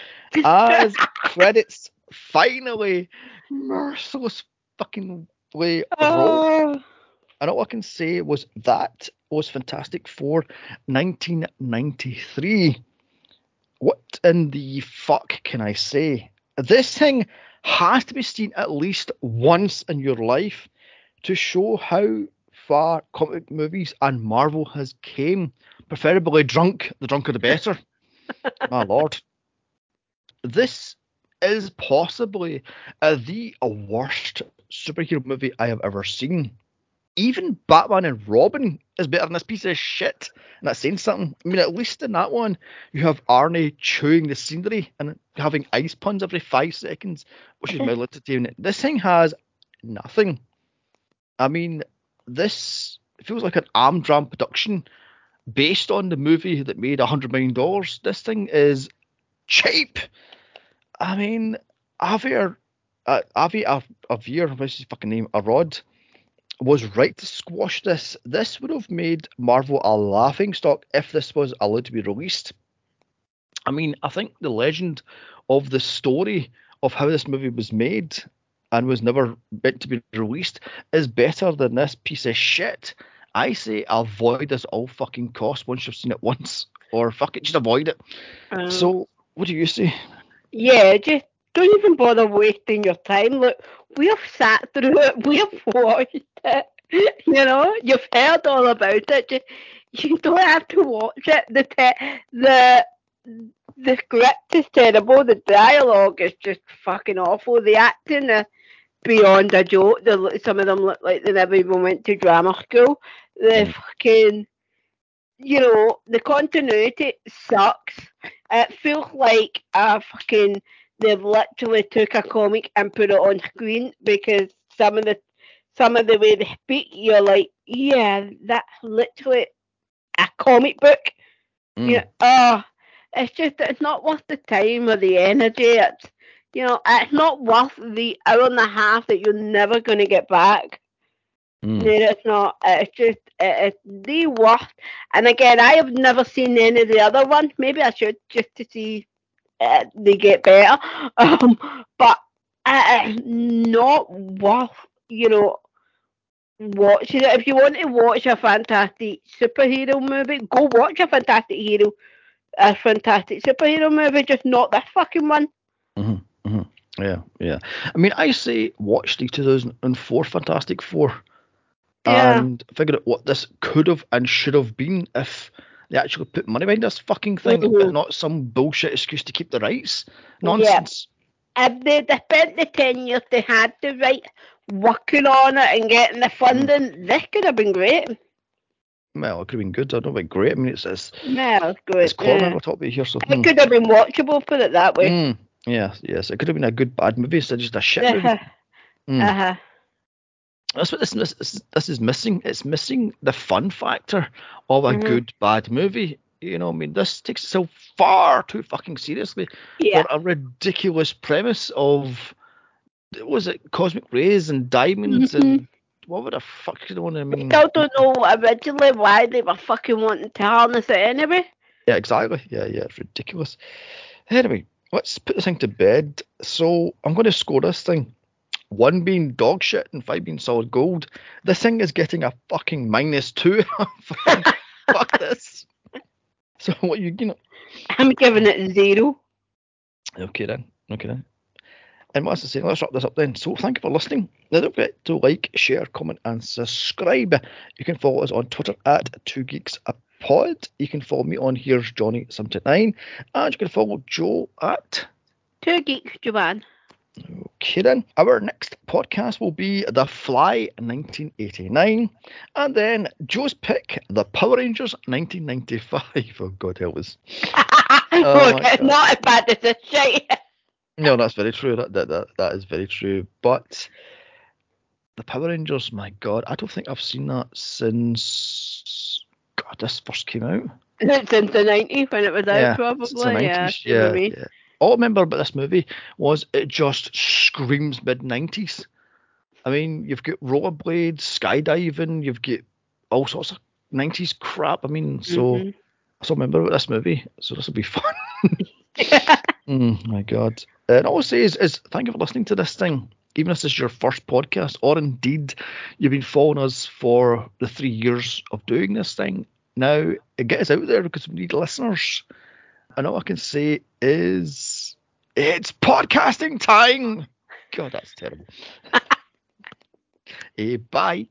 As credits finally merciless fucking way roll. Oh. And all I can say was that was Fantastic Four 1993. What in the fuck can I say? This thing has to be seen at least once in your life to show how far comic movies and Marvel has came. Preferably drunk, the drunker the better. My lord. This is possibly uh, the worst superhero movie I have ever seen even Batman and Robin is better than this piece of shit. And that's saying something. I mean, at least in that one, you have Arnie chewing the scenery and having ice puns every five seconds, which is mildly entertaining. This thing has nothing. I mean, this feels like an Amdram production based on the movie that made $100 million. This thing is cheap. I mean, Javier, uh, Avi Av- Avir, what's his fucking name? Arad was right to squash this. This would have made Marvel a laughing stock if this was allowed to be released. I mean, I think the legend of the story of how this movie was made and was never meant to be released is better than this piece of shit. I say avoid this all fucking cost once you've seen it once, or fuck it, just avoid it. Um, So, what do you say? yeah, just don't even bother wasting your time. Look, we've sat through it, we've watched it. You know, you've heard all about it. Just, you don't have to watch it. The te- the the script is terrible. The dialogue is just fucking awful. The acting is beyond a joke. The, some of them look like they never even went to drama school. The Mm. fucking, you know, the continuity sucks. It feels like a fucking they've literally took a comic and put it on screen because some of the some of the way they speak, you're like, yeah, that's literally a comic book. Mm. Yeah. Oh, it's just it's not worth the time or the energy. It's you know, it's not worth the hour and a half that you're never gonna get back. Mm. No, it's not. It's just it's the worst. And again, I have never seen any of the other ones. Maybe I should just to see uh, they get better. Um, but uh, not worth you know watching it. If you want to watch a fantastic superhero movie, go watch a fantastic hero, a fantastic superhero movie. Just not this fucking one. Mhm. Mhm. Yeah, yeah. I mean, I say watch the 2004 Fantastic Four Yeah. and figure out what this could have and should have been if they actually put money behind this fucking thing, but Mhm. not some bullshit excuse to keep the rights. Nonsense. If they'd have spent the ten years they had to write working on it and getting the funding, this could have been great. Well, it could have been good. I don't know about great. I mean, it's it's, No, it's good. it's Corman yeah. we're talking here, so. It could have been watchable, put it that way. Mm, Yes, yes. It could have been a good bad movie instead of just a shit movie. Uh-huh. Mm. Uh-huh. That's what this, this this is missing. It's missing the fun factor of a Mhm. good bad movie. You know, I mean, this takes itself far too fucking seriously Yeah. for a ridiculous premise of was it cosmic rays and diamonds Mhm. and what would the fuck you want to mean? still don't know originally why they were fucking wanting to harness it anyway. Yeah, exactly. Yeah, yeah, it's ridiculous. Anyway, let's put this thing to bed. So I'm going to score this thing. One being dog shit and five being solid gold. This thing is getting a fucking minus two. Fuck this. So what you you know? I'm giving it zero. Okay then. Okay then. And what's the saying? Let's wrap this up then. So thank you for listening. Now don't forget to like, share, comment, and subscribe. You can follow us on Twitter at Two Geeks a Pod. You can follow me on Here's Johnny Seventy Nine, and you can follow Joe at Two geeks, Joanne. Okay then. Our next podcast will be The Fly 1989, and then Joe's pick, The Power Rangers 1995. Oh God help us. Oh Not as bad this shit. No, that's very true. That, that that that is very true. But the Power Rangers, my God, I don't think I've seen that since God this first came out. Since the 90s when it was out, yeah, probably. the yeah, 90s. same Yeah, yeah. All I remember about this movie was it just screams mid 90s. I mean, you've got rollerblades, skydiving, you've got all sorts of 90s crap. I mean, so Mhm. I still remember about this movie, so this will be fun. Mm, my God. And all I'll say is, is thank you for listening to this thing. Even if this is your first podcast, or indeed you've been following us for the three years of doing this thing. Now, get us out there because we need listeners. And all I can say is, it's podcasting time. God, that's terrible. Eh, bye.